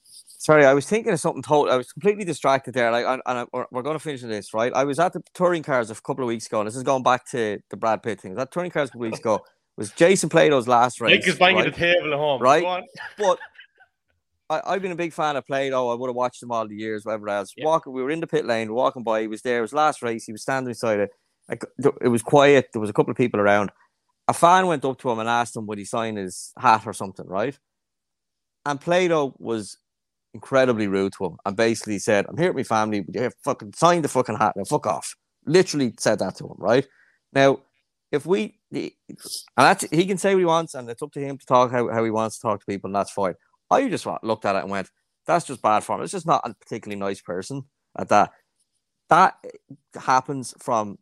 Sorry, I was thinking of something total. I was completely distracted there. Like, and, and we're, we're going to finish this, right? I was at the touring cars a couple of weeks ago, and this is going back to the Brad Pitt thing. That touring cars a couple of weeks ago was Jason Plato's last race. Nick is banging right? the table at home, right? But I, have been a big fan of Plato. I would have watched him all the years, whatever else. Yeah. Walking, we were in the pit lane, walking by. He was there. It was last race. He was standing beside it. Like, it was quiet. There was a couple of people around. A fan went up to him and asked him would he sign his hat or something, right? And Plato was incredibly rude to him and basically said, I'm here with my family, but you fucking sign the fucking hat and fuck off. Literally said that to him, right? Now, if we, and that's, he can say what he wants and it's up to him to talk how, how he wants to talk to people and that's fine. I just looked at it and went, that's just bad form. It's just not a particularly nice person at that. That happens from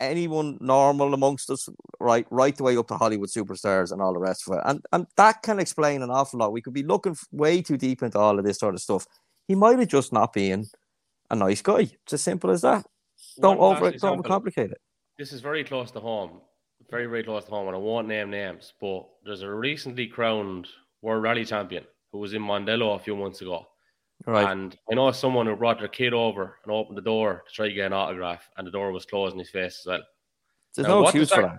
anyone normal amongst us, right, right the way up to Hollywood superstars and all the rest of it. And and that can explain an awful lot. We could be looking way too deep into all of this sort of stuff. He might have just not been a nice guy. It's as simple as that. Don't One over don't overcomplicate it. This is very close to home. Very, very close to home, and I won't name names, but there's a recently crowned World Rally Champion who was in Mondello a few months ago Right. And I know someone who brought their kid over and opened the door to try to get an autograph, and the door was closed in his face as well. There's now, no excuse that, for that.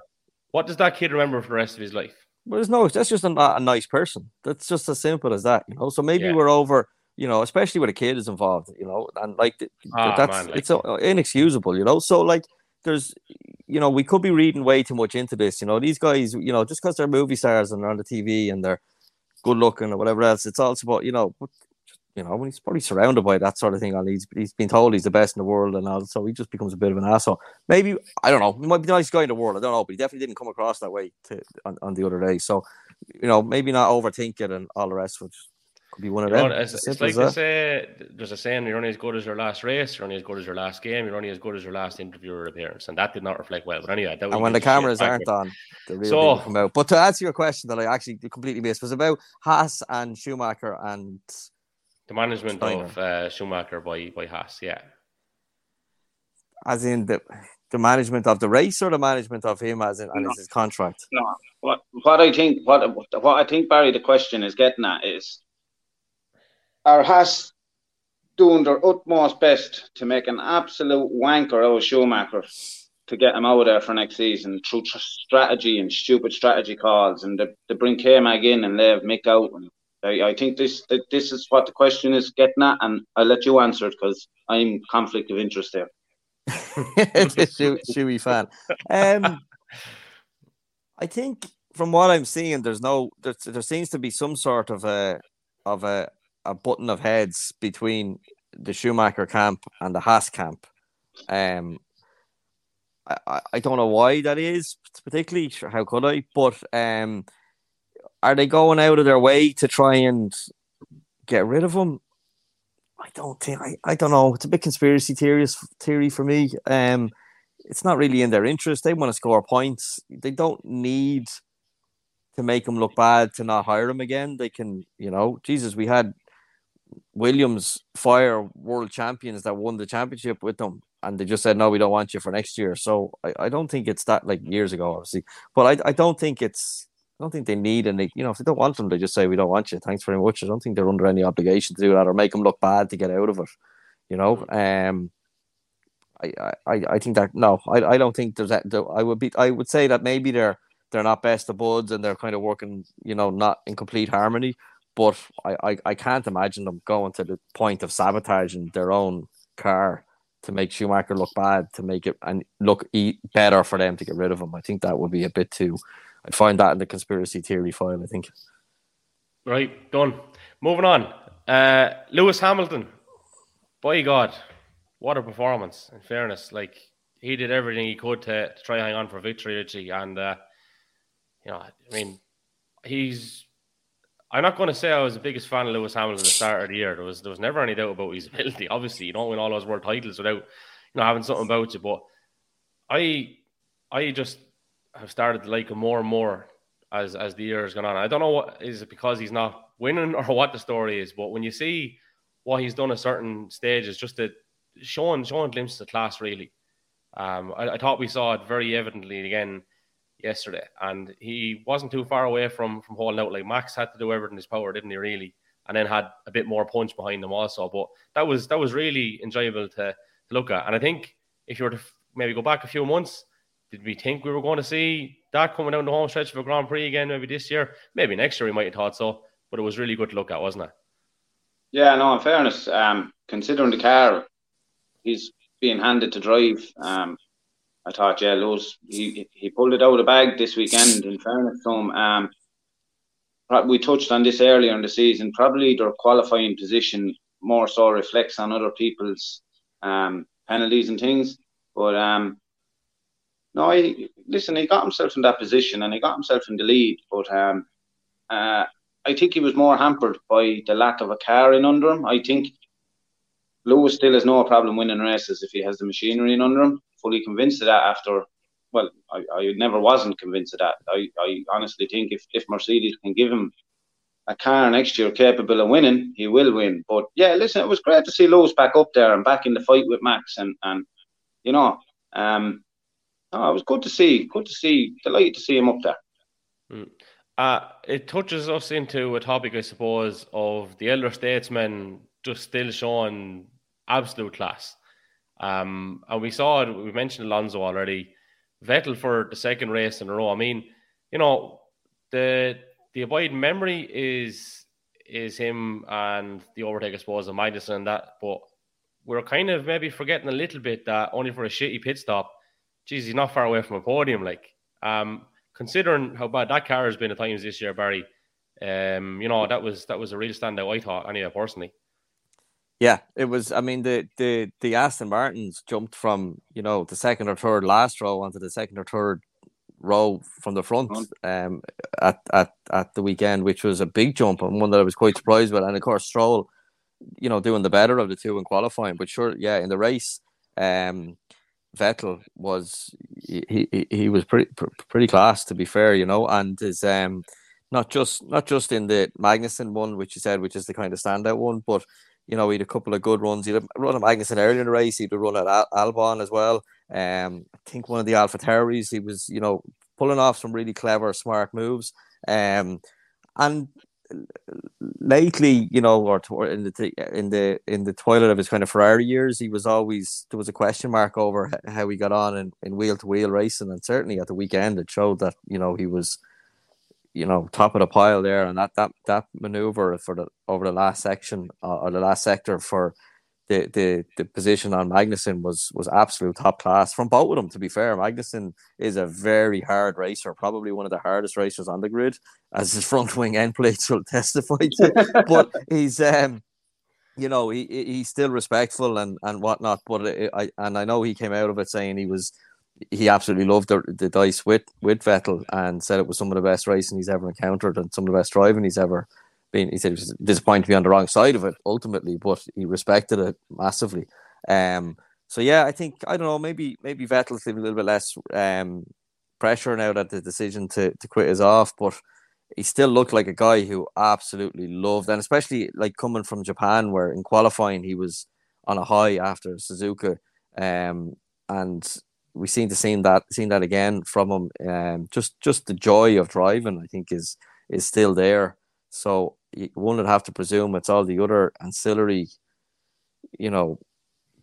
What does that kid remember for the rest of his life? Well, there's no. That's just a, a nice person. That's just as simple as that. You know. So maybe yeah. we're over. You know, especially when a kid is involved. You know, and like oh, that's man, like, it's uh, inexcusable. You know. So like, there's, you know, we could be reading way too much into this. You know, these guys. You know, just because they're movie stars and they're on the TV and they're good looking or whatever else, it's also about you know you know, when he's probably surrounded by that sort of thing, and he's he's been told he's the best in the world, and all, so he just becomes a bit of an asshole. Maybe I don't know. He might be the nicest guy in the world. I don't know, but he definitely didn't come across that way to, on, on the other day. So, you know, maybe not overthink it and all the rest, which could be one of you them. Know, it's, it's like they say, there's a saying: you're only as good as your last race, you're only as good as your last game, you're only as good as your last interview or appearance, and that did not reflect well. But anyway, and when the cameras aren't on, the real so, come out. But to answer your question that I actually completely missed was about Haas and Schumacher and the management Steiner. of uh, Schumacher by by Haas, yeah. As in the the management of the race or the management of him as in no. as his contract. No, what what I think what what I think Barry the question is getting at is are Haas doing their utmost best to make an absolute wanker out of Schumacher to get him out of there for next season through strategy and stupid strategy calls and to, to bring K Mag in and leave Mick out and I, I think this this is what the question is getting at, and I'll let you answer it because I'm conflict of interest there. Chewy fan. Um, I think from what I'm seeing, there's no there, there seems to be some sort of a of a, a button of heads between the Schumacher camp and the Haas camp. Um, I, I don't know why that is particularly. How could I? But um, are they going out of their way to try and get rid of him? I don't think. I, I don't know. It's a bit conspiracy theories theory for me. Um, it's not really in their interest. They want to score points. They don't need to make him look bad to not hire him again. They can, you know, Jesus, we had Williams fire world champions that won the championship with them, and they just said, no, we don't want you for next year. So I, I don't think it's that like years ago, obviously, but I, I don't think it's. I don't think they need any. You know, if they don't want them, they just say we don't want you. Thanks very much. I don't think they're under any obligation to do that or make them look bad to get out of it. You know, um, I, I, I think that no, I, I don't think there's that. I would be, I would say that maybe they're they're not best of buds and they're kind of working, you know, not in complete harmony. But I, I, I can't imagine them going to the point of sabotaging their own car to make Schumacher look bad, to make it and look better for them to get rid of him. I think that would be a bit too. I'd find that in the conspiracy theory file. I think. Right, done. Moving on. Uh, Lewis Hamilton. By God, what a performance! In fairness, like he did everything he could to, to try hang on for victory, Richie. And uh, you know, I mean, he's. I'm not going to say I was the biggest fan of Lewis Hamilton at the start of the year. There was there was never any doubt about his ability. Obviously, you don't win all those world titles without you know having something about you. But I I just have started to like him more and more as as the year has gone on. I don't know what is it because he's not winning or what the story is, but when you see what he's done at certain stages, just that showing showing glimpses of class really. Um, I, I, thought we saw it very evidently again yesterday, and he wasn't too far away from from holding out. Like Max had to do everything in his power, didn't he? Really, and then had a bit more punch behind him also. But that was that was really enjoyable to, to look at. And I think if you were to maybe go back a few months, did we think we were going to see that coming down the home stretch of a Grand Prix again? Maybe this year, maybe next year we might have thought so. But it was really good to look at, wasn't it? Yeah, no. In fairness, um, considering the car he's being handed to drive. Um, I thought, yeah, Lewis, he, he pulled it out of the bag this weekend, in fairness to him. Um, we touched on this earlier in the season. Probably their qualifying position more so reflects on other people's um, penalties and things. But um, no, he, listen, he got himself in that position and he got himself in the lead. But um, uh, I think he was more hampered by the lack of a car in under him. I think Lewis still has no problem winning races if he has the machinery in under him. Fully convinced of that after, well, I, I never wasn't convinced of that. I, I honestly think if, if Mercedes can give him a car next year capable of winning, he will win. But yeah, listen, it was great to see Lewis back up there and back in the fight with Max, and and you know, um, oh, it was good to see, good to see, delighted to see him up there. Mm. Uh, it touches us into a topic, I suppose, of the elder statesmen just still showing absolute class. Um, and we saw it, we mentioned Alonso already. Vettel for the second race in a row. I mean, you know, the the abiding memory is is him and the overtake, I suppose, of Magnussen and that. But we're kind of maybe forgetting a little bit that only for a shitty pit stop, geez, he's not far away from a podium. Like, um, considering how bad that car has been at times this year, Barry, um, you know, that was that was a real standout. I thought, anyway, personally. Yeah, it was. I mean, the the the Aston Martins jumped from you know the second or third last row onto the second or third row from the front um, at, at at the weekend, which was a big jump and one that I was quite surprised with. And of course, Stroll, you know, doing the better of the two in qualifying. But sure, yeah, in the race, um, Vettel was he, he he was pretty pretty class to be fair, you know, and is um not just not just in the Magnussen one, which you said, which is the kind of standout one, but you know, he had a couple of good runs. He had run at Magnussen earlier in the race. He had a run at Al- Albon as well. Um, I think one of the AlphaTauris, he was, you know, pulling off some really clever, smart moves. Um, and lately, you know, or in the in the in the twilight of his kind of Ferrari years, he was always there was a question mark over how he got on in wheel to wheel racing, and certainly at the weekend it showed that you know he was you know top of the pile there, and that that that maneuver for the over the last section uh, or the last sector for the the the position on Magnussen was was absolute top class from both of them. To be fair, Magnussen is a very hard racer, probably one of the hardest racers on the grid, as his front wing end plates will testify to. but he's um you know he he's still respectful and and whatnot. But it, I and I know he came out of it saying he was he absolutely loved the, the dice with with Vettel and said it was some of the best racing he's ever encountered and some of the best driving he's ever been. He said he was disappointed to be on the wrong side of it ultimately, but he respected it massively. Um, so yeah, I think I don't know. Maybe maybe Vettel's feeling a little bit less um, pressure now that the decision to to quit is off, but he still looked like a guy who absolutely loved, and especially like coming from Japan, where in qualifying he was on a high after Suzuka, um, and we seem to seen that seen that again from him. Um, just just the joy of driving, I think, is is still there. So one would have to presume it's all the other ancillary, you know,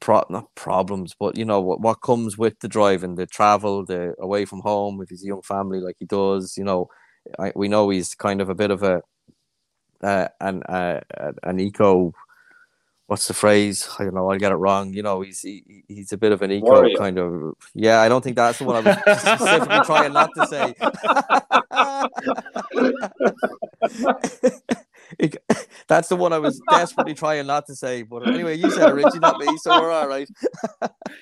pro- not problems, but you know what what comes with the driving, the travel, the away from home if he's a young family like he does. You know, I, we know he's kind of a bit of a uh, an uh, an eco. What's the phrase? I don't know. I'll get it wrong. You know, he's he, he's a bit of an eco Warrior. kind of. Yeah, I don't think that's the one I was specifically trying not to say. that's the one I was desperately trying not to say. But anyway, you said it, Richie, not me, so we're all right.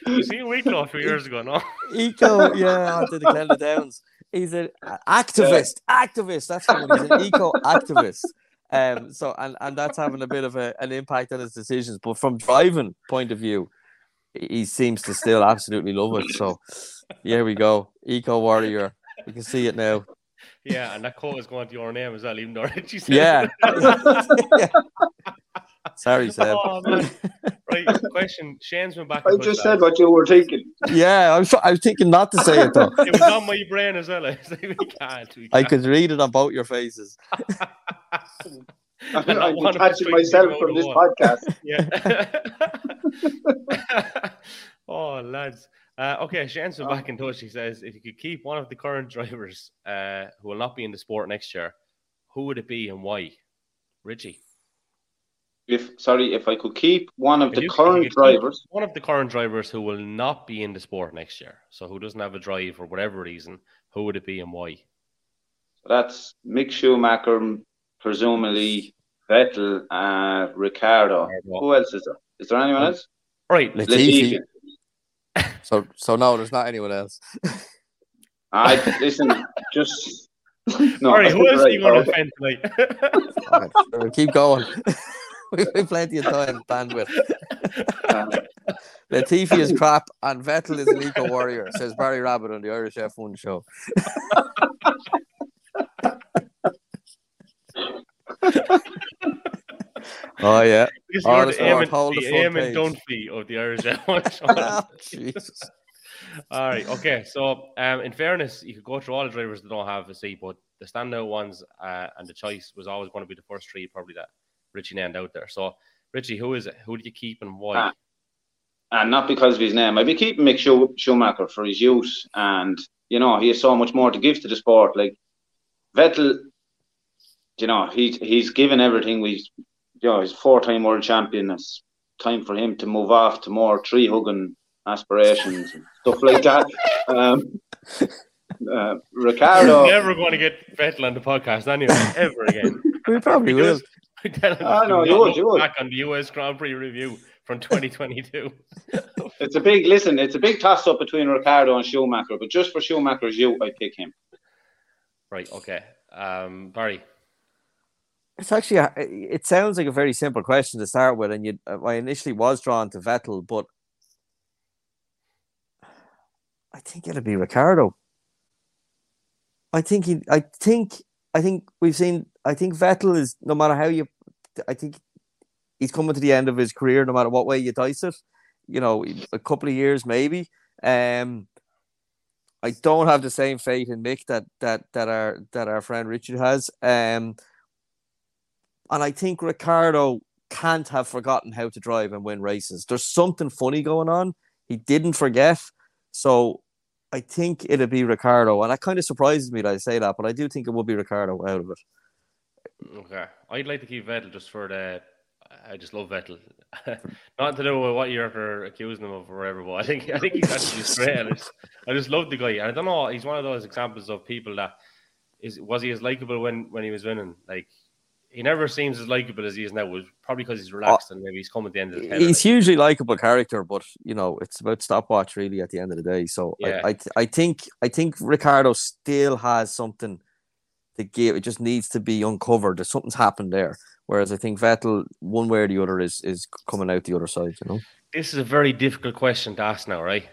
you seen Eco a few years ago, no? Eco, yeah, onto the Glen Downs. He's an activist, yeah. activist. That's what he's an eco activist. Um, so and and that's having a bit of a, an impact on his decisions. But from driving point of view, he seems to still absolutely love it. So here we go, eco warrior. We can see it now. Yeah, and that quote is going to your name as well, even though Richie said Yeah. yeah. Sorry, Seb. Oh, right, question. Shane's been back. I just said what you were thinking. Yeah, I was, I was thinking not to say it though. it was on my brain as well. I was like, we can't. We can't. I could read it on both your faces. I'm, I'm detaching myself from this podcast. Yeah. oh, lads. Uh, okay, Shane's oh. back in touch. He says, if you could keep one of the current drivers uh, who will not be in the sport next year, who would it be and why? Richie. If sorry, if I could keep one of if the current drivers, one of the current drivers who will not be in the sport next year, so who doesn't have a drive for whatever reason, who would it be and why? That's Mick Schumacher, presumably Vettel, uh, Ricciardo. Who else is there? Is there anyone else? Right, Latifi. Latifi. So so no, there's not anyone else. I listen, just no. All right, who else right, are you going to offend tonight? okay, keep going. We've plenty of time, bandwidth. Latifi is crap and Vettel is an eco warrior, says Barry Rabbit on the Irish F1 show. Oh yeah. Because you're the Eamon, the Eamon Dunphy of the Irish oh, Jesus. all right. Okay. So, um, in fairness, you could go through all the drivers that don't have a seat, but the standout ones uh, and the choice was always going to be the first three, probably that Richie named out there. So, Richie, who is it? Who do you keep and why? Uh, and not because of his name. I'd be keeping Mick Schumacher for his youth, and you know he has so much more to give to the sport. Like Vettel, you know he's he's given everything we you know, he's four-time world champion. It's time for him to move off to more tree hugging aspirations and stuff like that. Um, uh, Ricciardo, never going to get Vettel on the podcast anyway, ever again. we probably will. I know you would. You would. Back on the US Grand Prix review from 2022. it's a big listen. It's a big toss up between Ricciardo and Schumacher, but just for Schumacher's you, I pick him. Right. Okay. Um, Barry. It's actually a, it sounds like a very simple question to start with, and you I initially was drawn to Vettel, but I think it'll be Ricciardo. I think he, I think, I think we've seen. I think Vettel is no matter how you, I think he's coming to the end of his career, no matter what way you dice it. You know, a couple of years maybe. Um, I don't have the same faith in Mick that that that our that our friend Richard has. Um, and I think Ricciardo can't have forgotten how to drive and win races. There's something funny going on. He didn't forget. So I think it'll be Ricciardo. And that kind of surprises me that I say that, but I do think it will be Ricciardo out of it. Okay. I'd like to keep Vettel just for the. I just love Vettel. Not to do with what you're accusing him of or whatever, but I think I think he's actually straight. I just, I just love the guy. And I don't know, he's one of those examples of people that is was he as likable when when he was winning? Like he never seems as likable as he is now. Was probably because he's relaxed and maybe he's come at the end of the. He's hugely likable character, but you know it's about stopwatch really at the end of the day. So Yeah. I, I I think I think Ricciardo still has something give. It just needs to be uncovered. There's something's happened there. Whereas I think Vettel, one way or the other, is is coming out the other side. You know. This is a very difficult question to ask now, right?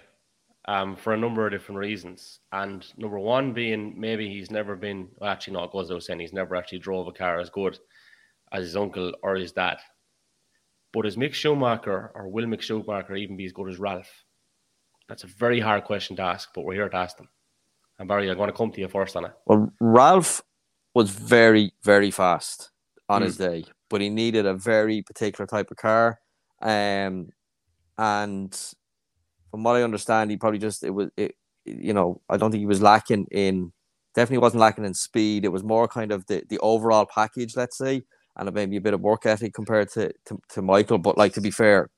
Um, for a number of different reasons. And number one being maybe he's never been, well, actually, not goes without saying, he's never actually drove a car as good as his uncle or his dad. But is Mick Schumacher or will Mick Schumacher even be as good as Ralf? That's a very hard question to ask, but we're here to ask them. And Barry, I'm going to come to you first on it. Well, Ralf was very, very fast on Mm. his day, but he needed a very particular type of car. Um, and from what I understand, he probably just it was it. You know, I don't think he was lacking in. Definitely wasn't lacking in speed. It was more kind of the the overall package, let's say, and maybe a bit of work ethic compared to to, to Michael. But like to be fair,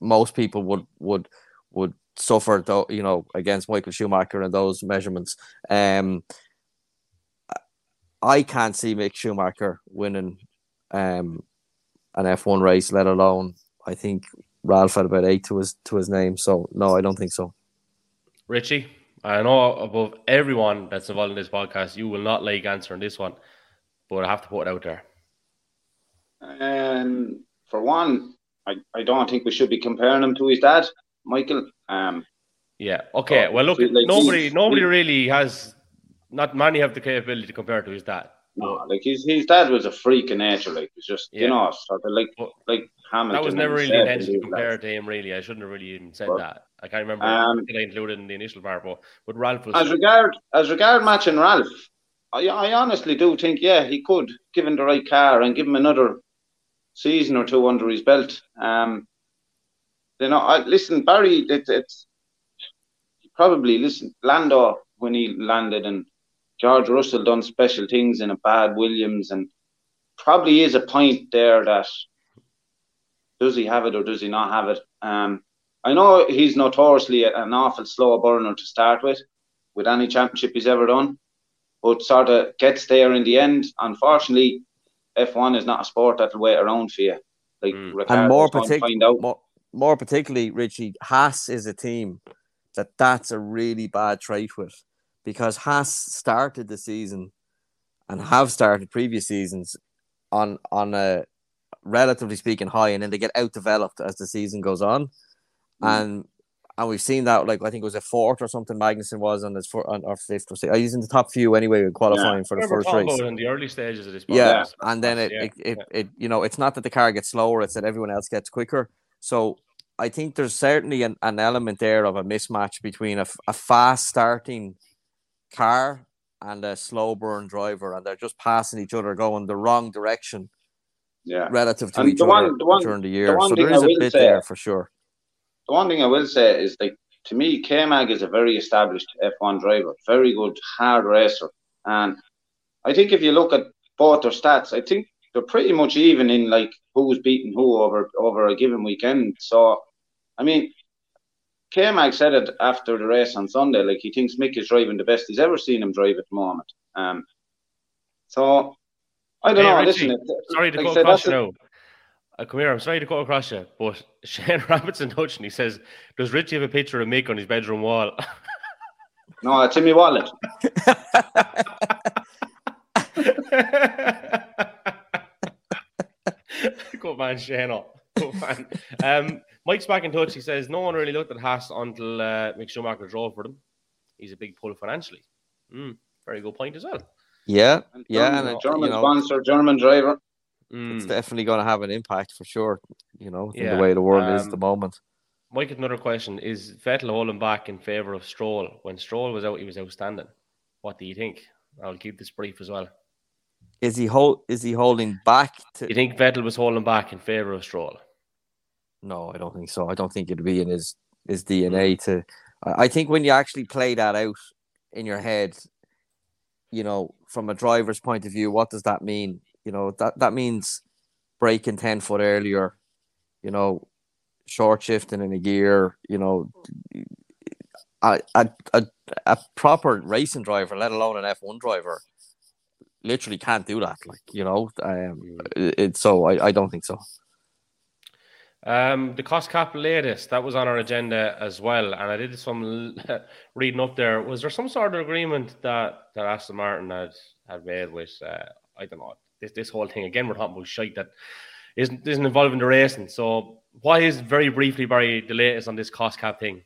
most people would would would suffer though you know against Michael Schumacher and those measurements. Um, I can't see Mick Schumacher winning um, an F1 race, let alone I think Ralf had about eight to his to his name. So no, I don't think so. Richie, I know above everyone that's involved in this podcast, you will not like answering this one, but I have to put it out there. And for one, I, I don't think we should be comparing him to his dad, Michael. Um, Yeah. Okay. Well, look, like nobody, he's- nobody he- really has. Not many have the capability to compare to his dad. no, like his his dad was a freak of nature. Like it's just Yeah. you know sort of like But like Hamilton. That was never really intended to compare to him. Really, I shouldn't have really even said But, that. I can't remember um, I included in the initial part, but but Ralf was. As regard as regard matching Ralf, I, I honestly do think yeah he could give him the right car and give him another season or two under his belt. Um, you know, I, listen, Barry, it, it's probably listen Lando when he landed and George Russell done special things in a bad Williams and probably is a point there that does he have it or does he not have it? Um, I know he's notoriously an awful slow burner to start with, with any championship he's ever done, but sort of gets there in the end. Unfortunately, F1 is not a sport that'll wait around for you. Like Mm. And more partic- find out. more, more particularly, Richie Haas is a team that that's a really bad trait with because Haas started the season and have started previous seasons on on a relatively speaking high, and then they get out developed as the season goes on, Mm. and and we've seen that like I think it was a fourth or something Magnussen was on his four, on or fifth or sixth. He's in the top few anyway in qualifying for the first race. about in the early stages of this. Yeah, and then it, Yeah, it, it, it, you know, it's not that the car gets slower; it's that everyone else gets quicker. So I think there's certainly an, an element there of a mismatch between a, a fast starting car and a slow burn driver, and they're just passing each other, going the wrong direction Yeah. relative to And each the other the one- during the the year. one So there is a bit say- there for sure. The one thing I will say is like to me, K Mag is a very established F1 driver, very good hard racer, and I think if you look at both their stats, I think they're pretty much even in like who's beating who over over a given weekend. So, I mean, K Mag said it after the race on Sunday, like he thinks Mick is driving the best he's ever seen him drive at the moment. Um, so I don't Hey, know. Richie, listen, Sorry to like I cut said, across that's you a- now. Uh, come here, I'm sorry to cut across you, but Shane Robertson touching. He says, "Does Richie have a picture of Mick on his bedroom wall?" No, it's in my wallet. Good man, Shane. oh. Good man. Um, Mike's back in touch. He says no one really looked at Haas until uh, Mick Schumacher drove for them. He's a big pull financially. Mm, very good point as well. Yeah, And yeah, German, and a German you know, sponsor, German driver. it's Mm. definitely going to have an impact for sure. You know, in Yeah, the way the world is at um, the moment. Mike, another question: Is Vettel holding back in favour of Stroll? When Stroll was out, he was outstanding. What do you think? I'll keep this brief as well. Is he hold? Is he holding back to? You think Vettel was holding back in favour of Stroll? No, I don't think so. I don't think it'd be in his his hmm. DNA to. I I think when you actually play that out in your head, you know, from a driver's point of view, what does that mean? You know, that that means braking ten foot earlier. You know, short shifting in a gear. You know, a a a, a proper racing driver, let alone an F one driver, literally can't do that. Like you know, um, mm. it, so I, I don't think so. Um, the cost cap latest that was on our agenda as well, and I did some reading up there. Was there some sort of agreement that that Aston Martin had had made with uh, I don't know this this whole thing again? We're talking about shite that isn't isn't involving the racing. So why is very briefly, Barry, the latest on this cost cap thing?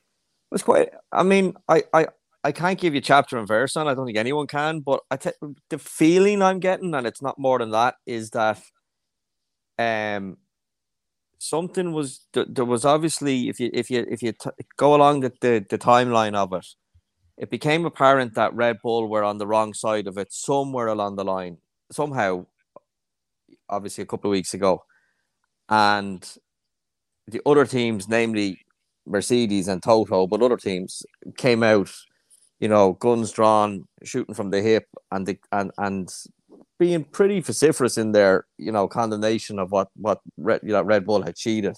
It's quite. I mean, I I I can't give you chapter and verse on. I don't think anyone can. But I t- the feeling I'm getting, and it's not more than that, is that um something was there was obviously if you if you if you t- go along the, the the timeline of it, it became apparent that Red Bull were on the wrong side of it somewhere along the line somehow. Obviously, a couple of weeks ago, and the other teams, namely Mercedes and Toto, but other teams came out you know, guns drawn, shooting from the hip, and the, and and being pretty vociferous in their you know condemnation of what what Red, you know, Red Bull had cheated.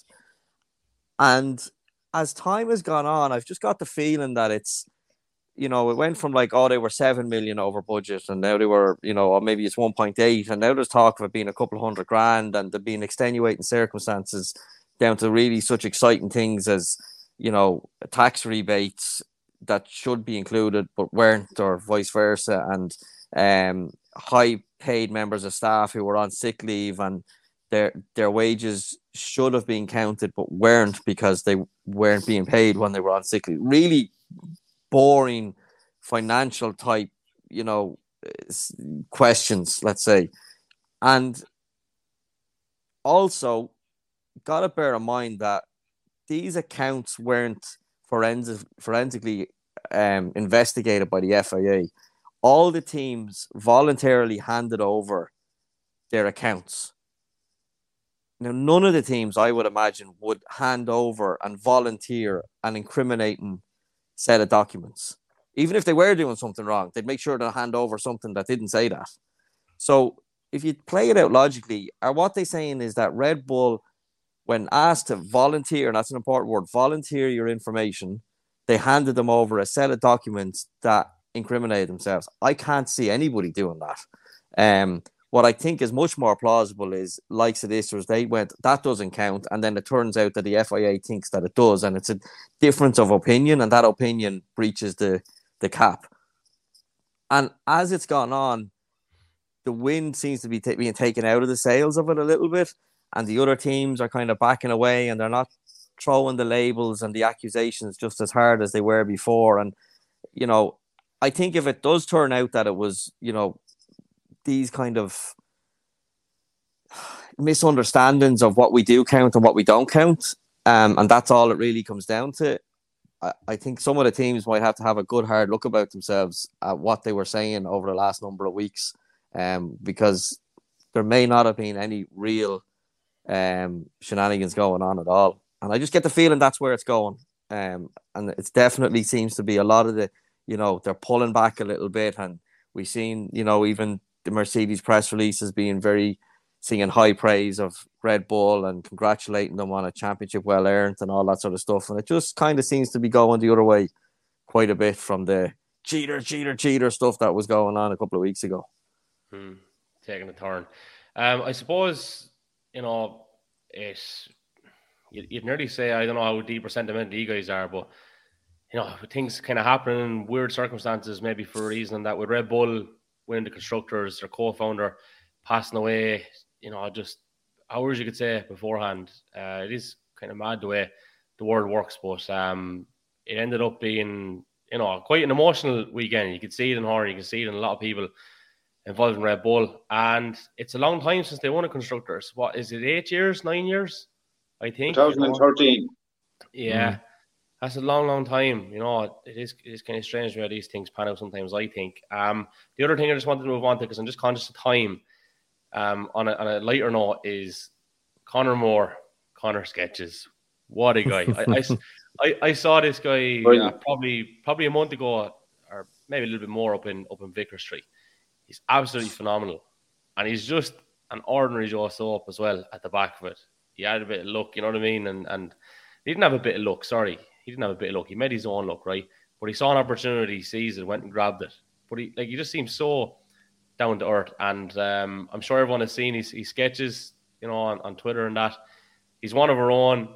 And as time has gone on, I've just got the feeling that it's you know, it went from like, oh, they were seven million over budget, and now they were, you know, or maybe it's one point eight, and now there's talk of it being a couple hundred grand, and there being extenuating circumstances down to really such exciting things as, you know, tax rebates, that should be included but weren't, or vice versa, and um, high paid members of staff who were on sick leave and their their wages should have been counted but weren't because they weren't being paid when they were on sick leave. Really boring financial type, you know, questions, let's say. And also, got to bear in mind that these accounts weren't forensic, forensically um, investigated by the FIA, all the teams voluntarily handed over their accounts. Now, none of the teams, I would imagine, would hand over and volunteer an incriminating set of documents. Even if they were doing something wrong, they'd make sure to hand over something that didn't say that. So, if you play it out logically, are what they're saying is that Red Bull, when asked to volunteer, and that's an important word, volunteer your information, they handed them over a set of documents that incriminated themselves. I can't see anybody doing that. Um, what I think is much more plausible is likes of this was they went that doesn't count, and then it turns out that the FIA thinks that it does, and it's a difference of opinion, and that opinion breaches the the cap. And as it's gone on, the wind seems to be t- being taken out of the sails of it a little bit, and the other teams are kind of backing away, and they're not throwing the labels and the accusations just as hard as they were before. And, you know, I think if it does turn out that it was, you know, these kind of misunderstandings of what we do count and what we don't count, um, and that's all it really comes down to. I, I think some of the teams might have to have a good hard look about themselves at what they were saying over the last number of weeks, um, because there may not have been any real um, shenanigans going on at all and I just get the feeling that's where it's going. Um, and it definitely seems to be a lot of the, you know, they're pulling back a little bit, and we've seen, you know, even the Mercedes press releases being very singing high praise of Red Bull and congratulating them on a championship well earned and all that sort of stuff. And it just kind of seems to be going the other way quite a bit from the cheater, cheater, cheater stuff that was going on a couple of weeks ago. Hmm. Taking a turn. Um, I suppose, you know, it's you'd nearly say I don't know how deep or sentimental you guys are, but you know things kind of happen in weird circumstances, maybe for a reason that with Red Bull winning the constructors, their co-founder passing away, you know, just hours you could say beforehand. Uh, it is kind of mad the way the world works, but um, it ended up being you know quite an emotional weekend. You could see it in Horner, you can see it in a lot of people involved in Red Bull, and it's a long time since they won a constructors. What is it? Eight years, nine years? I think 2013. Yeah. Mm. That's a long, long time. You know, it is it is kind of strange how these things pan out sometimes, I think. Um, the other thing I just wanted to move on to, because I'm just conscious of time, um, on a, on a lighter note, is Conor Moore, Conor sketches. What a guy. I, I, I, I, saw this guy uh, probably probably a month ago, or maybe a little bit more up in up in Vicar Street. He's absolutely phenomenal. And he's just an ordinary Joe Soap as well at the back of it he had a bit of luck, you know what I mean? And and he didn't have a bit of luck. Sorry, he didn't have a bit of luck. He made his own luck, right? But he saw an opportunity, seized it, went and grabbed it. But he like he just seems so down to earth, and um, I'm sure everyone has seen his, his sketches, you know, on, on Twitter and that. He's one of our own.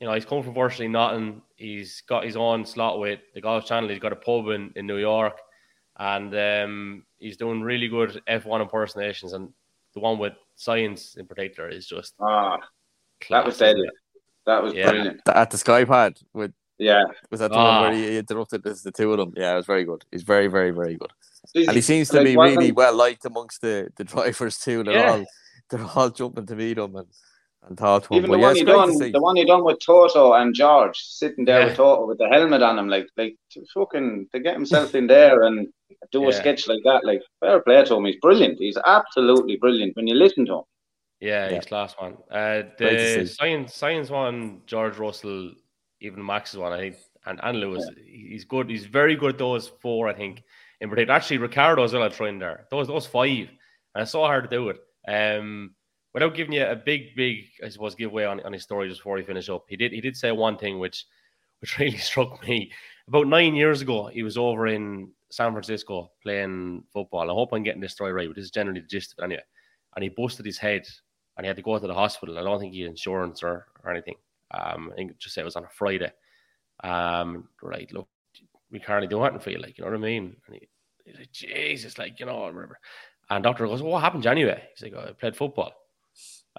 You know, he's come from virtually nothing. He's got his own slot with the Golf Channel. He's got a pub in, in New York, and um, he's doing really good F1 impersonations. And the one with Sainz in particular is just ah, that was deadly. That was yeah. brilliant. At the Skypad with yeah, was that the ah. one where he interrupted the, the two of them? Yeah, it was very good. He's very, very, very good, and he seems to like, be really well liked amongst the, the drivers too. They're yeah. all they're all jumping to meet him and and talk to Even him. the one he done, the one he done with Toto and George sitting there yeah. with Toto with the helmet on him, like like to fucking to get himself in there and do yeah. a sketch like that. Like fair play to him, he's brilliant. He's absolutely brilliant when you listen to him. Yeah, he's class one. Uh, the Sainz Sainz one, George Russell, even Max's one, I think, and and Lewis, yeah. he's good. He's very good at those four, I think. In particular, actually, Ricciardo as well. I tried there. Those those five, and it's so hard to do it. Um, without giving you a big, big, I suppose, giveaway on, on his story just before he finished up, he did he did say one thing which which really struck me. About nine years ago, he was over in San Francisco playing football. I hope I'm getting this story right, but this is generally the gist of it anyway. And he busted his head and he had to go to the hospital. I don't think he had insurance or, or anything. Um, I think just say it was on a Friday. Um, right, look, we can't do anything for you, like, you know what I mean? And he, he's like, Jesus, like, you know, remember. And doctor goes, well, What happened anyway? He's like, I played football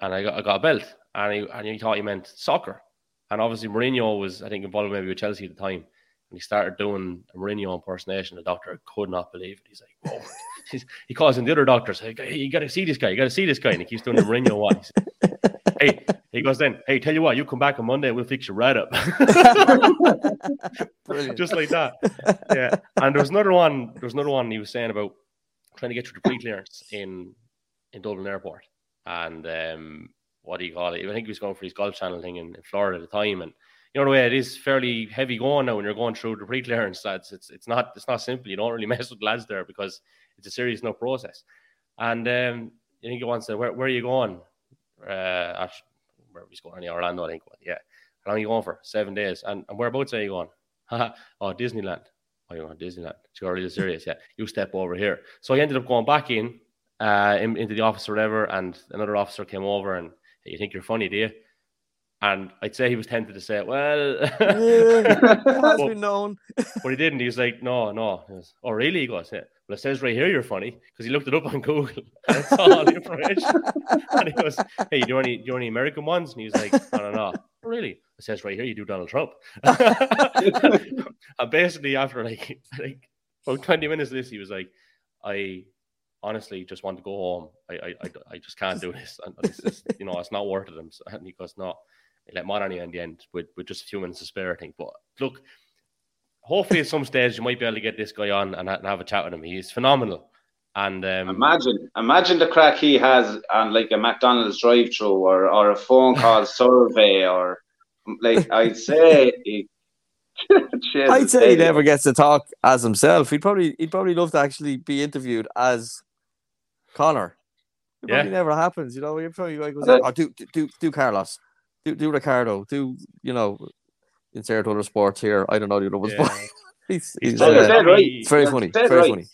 and I got, I got a belt. And he, and he thought he meant soccer. And obviously, Mourinho was, I think, involved maybe with Chelsea at the time. And he started doing a Mourinho impersonation. The doctor could not believe it. He's like, whoa. he calls in the other doctors. Hey, you got to see this guy. You got to see this guy. And he keeps doing the Mourinho one. hey, he goes then, hey, tell you what, you come back on Monday, we'll fix you right up. Just like that. Yeah. And there was another one, there was another one he was saying about trying to get through the pre-clearance in in Dublin Airport and um, what do you call it? I think he was going for his golf channel thing in, in Florida at the time, and you know the way it is fairly heavy going now when you're going through the pre-clearance. That's it's it's not it's not simple. You don't really mess with lads there because it's a serious no process. And um, I think he wants to where where are you going? Uh, where he's going? In Orlando, I think. Yeah. How long are you going for? Seven days. And, and whereabouts are you going? oh, Disneyland. Oh, you're going Disneyland. It's really serious. Yeah. You step over here. So I ended up going back in uh, in, into the office or whatever, and another officer came over and hey, you think you're funny, do you? And I'd say he was tempted to say, "Well, yeah, has been known," but he didn't. He was like, "No, no." Goes, "Oh, really?" He goes, "Yeah." Well, it says right here you're funny because he looked it up on Google and it's all the information. and he goes, "Hey, you do any do you any American ones?" And he was like, "I don't know." really? It says right here you do Donald Trump. and basically, after like like about twenty minutes of this, he was like, "I honestly just want to go home. I I, I, I just can't do this. And just, you know, it's not worth it. And he goes, no, let Monaghan in the end with, with just a few minutes to spare, I think. But look, hopefully at some stage you might be able to get this guy on and, and have a chat with him. He's phenomenal. And um, imagine, imagine the crack he has on like a McDonald's drive-through or, or a phone call survey or like I'd say he, I'd say he never gets to talk as himself. He'd probably he'd probably love to actually be interviewed as Conor. It yeah. never happens, you know. You're probably like, oh, do do do Carlos, do do Ricciardo, do you know, insert other sports here. I don't know the other yeah. sport. he's, he's, uh, right. very funny, very right. funny.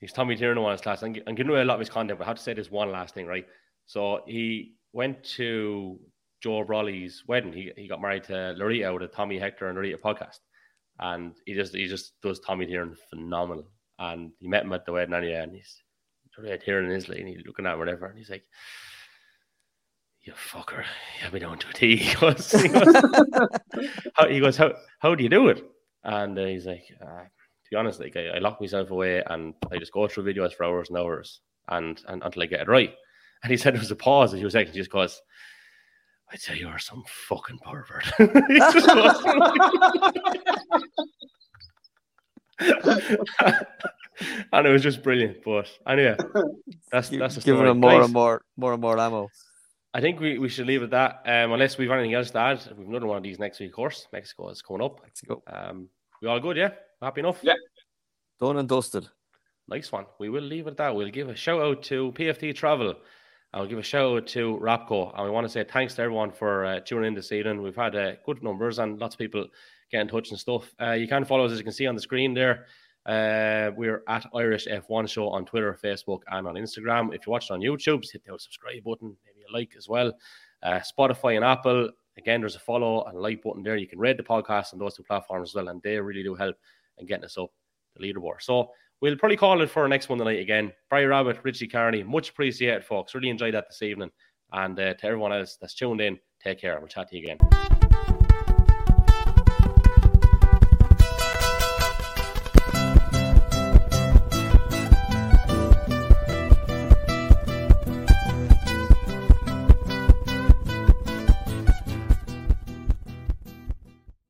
He's Tommy Tiernan on his class. I'm, I'm giving away a lot of his content, but I have to say this one last thing, right? So he went to Joe Brolly's wedding. He he got married to Larita with a Tommy Hector and Larita podcast, and he just he just does Tommy Tiernan phenomenal. And he met him at the wedding anyway, and he's red hair in his and he's looking at him, whatever, and he's like, "You fucker, you have me down to a T." He goes, he goes, how, he goes, how, how do you do it? And uh, he's like, uh, "To be honest, like I, I, lock myself away and I just go through videos for hours and hours, and, and until I get it right." And he said there was a pause, and he was actually just goes. I'd say you are some fucking pervert. and it was just brilliant. But anyway, that's that's giving him more and more, more and more ammo. I think we, we should leave it at that. Um, unless we've anything else to add, we've another one of these next week, of course. Mexico is coming up. Mexico. Um, we all good, yeah? Happy enough? Yeah. Done and dusted. Nice one. We will leave it at that. We'll give a shout out to PFT Travel. I'll give a shout out to Wrap Co. And we want to say thanks to everyone for uh, tuning in this evening. We've had uh, good numbers and lots of people get in touch and stuff. Uh, you can follow us, as you can see on the screen there. Uh, we're at Irish F1 Show on Twitter, Facebook, and on Instagram. If you're watching on YouTube, hit the subscribe button, maybe a like as well. Uh, Spotify and Apple, again, there's a follow and like button there. You can rate the podcast on those two platforms as well, and they really do help in getting us up the leaderboard. So we'll probably call it for our next one tonight again. Barry Rabbit, Richie Carney, much appreciated, folks. Really enjoyed that this evening. And uh, to everyone else that's tuned in, take care. We'll chat to you again.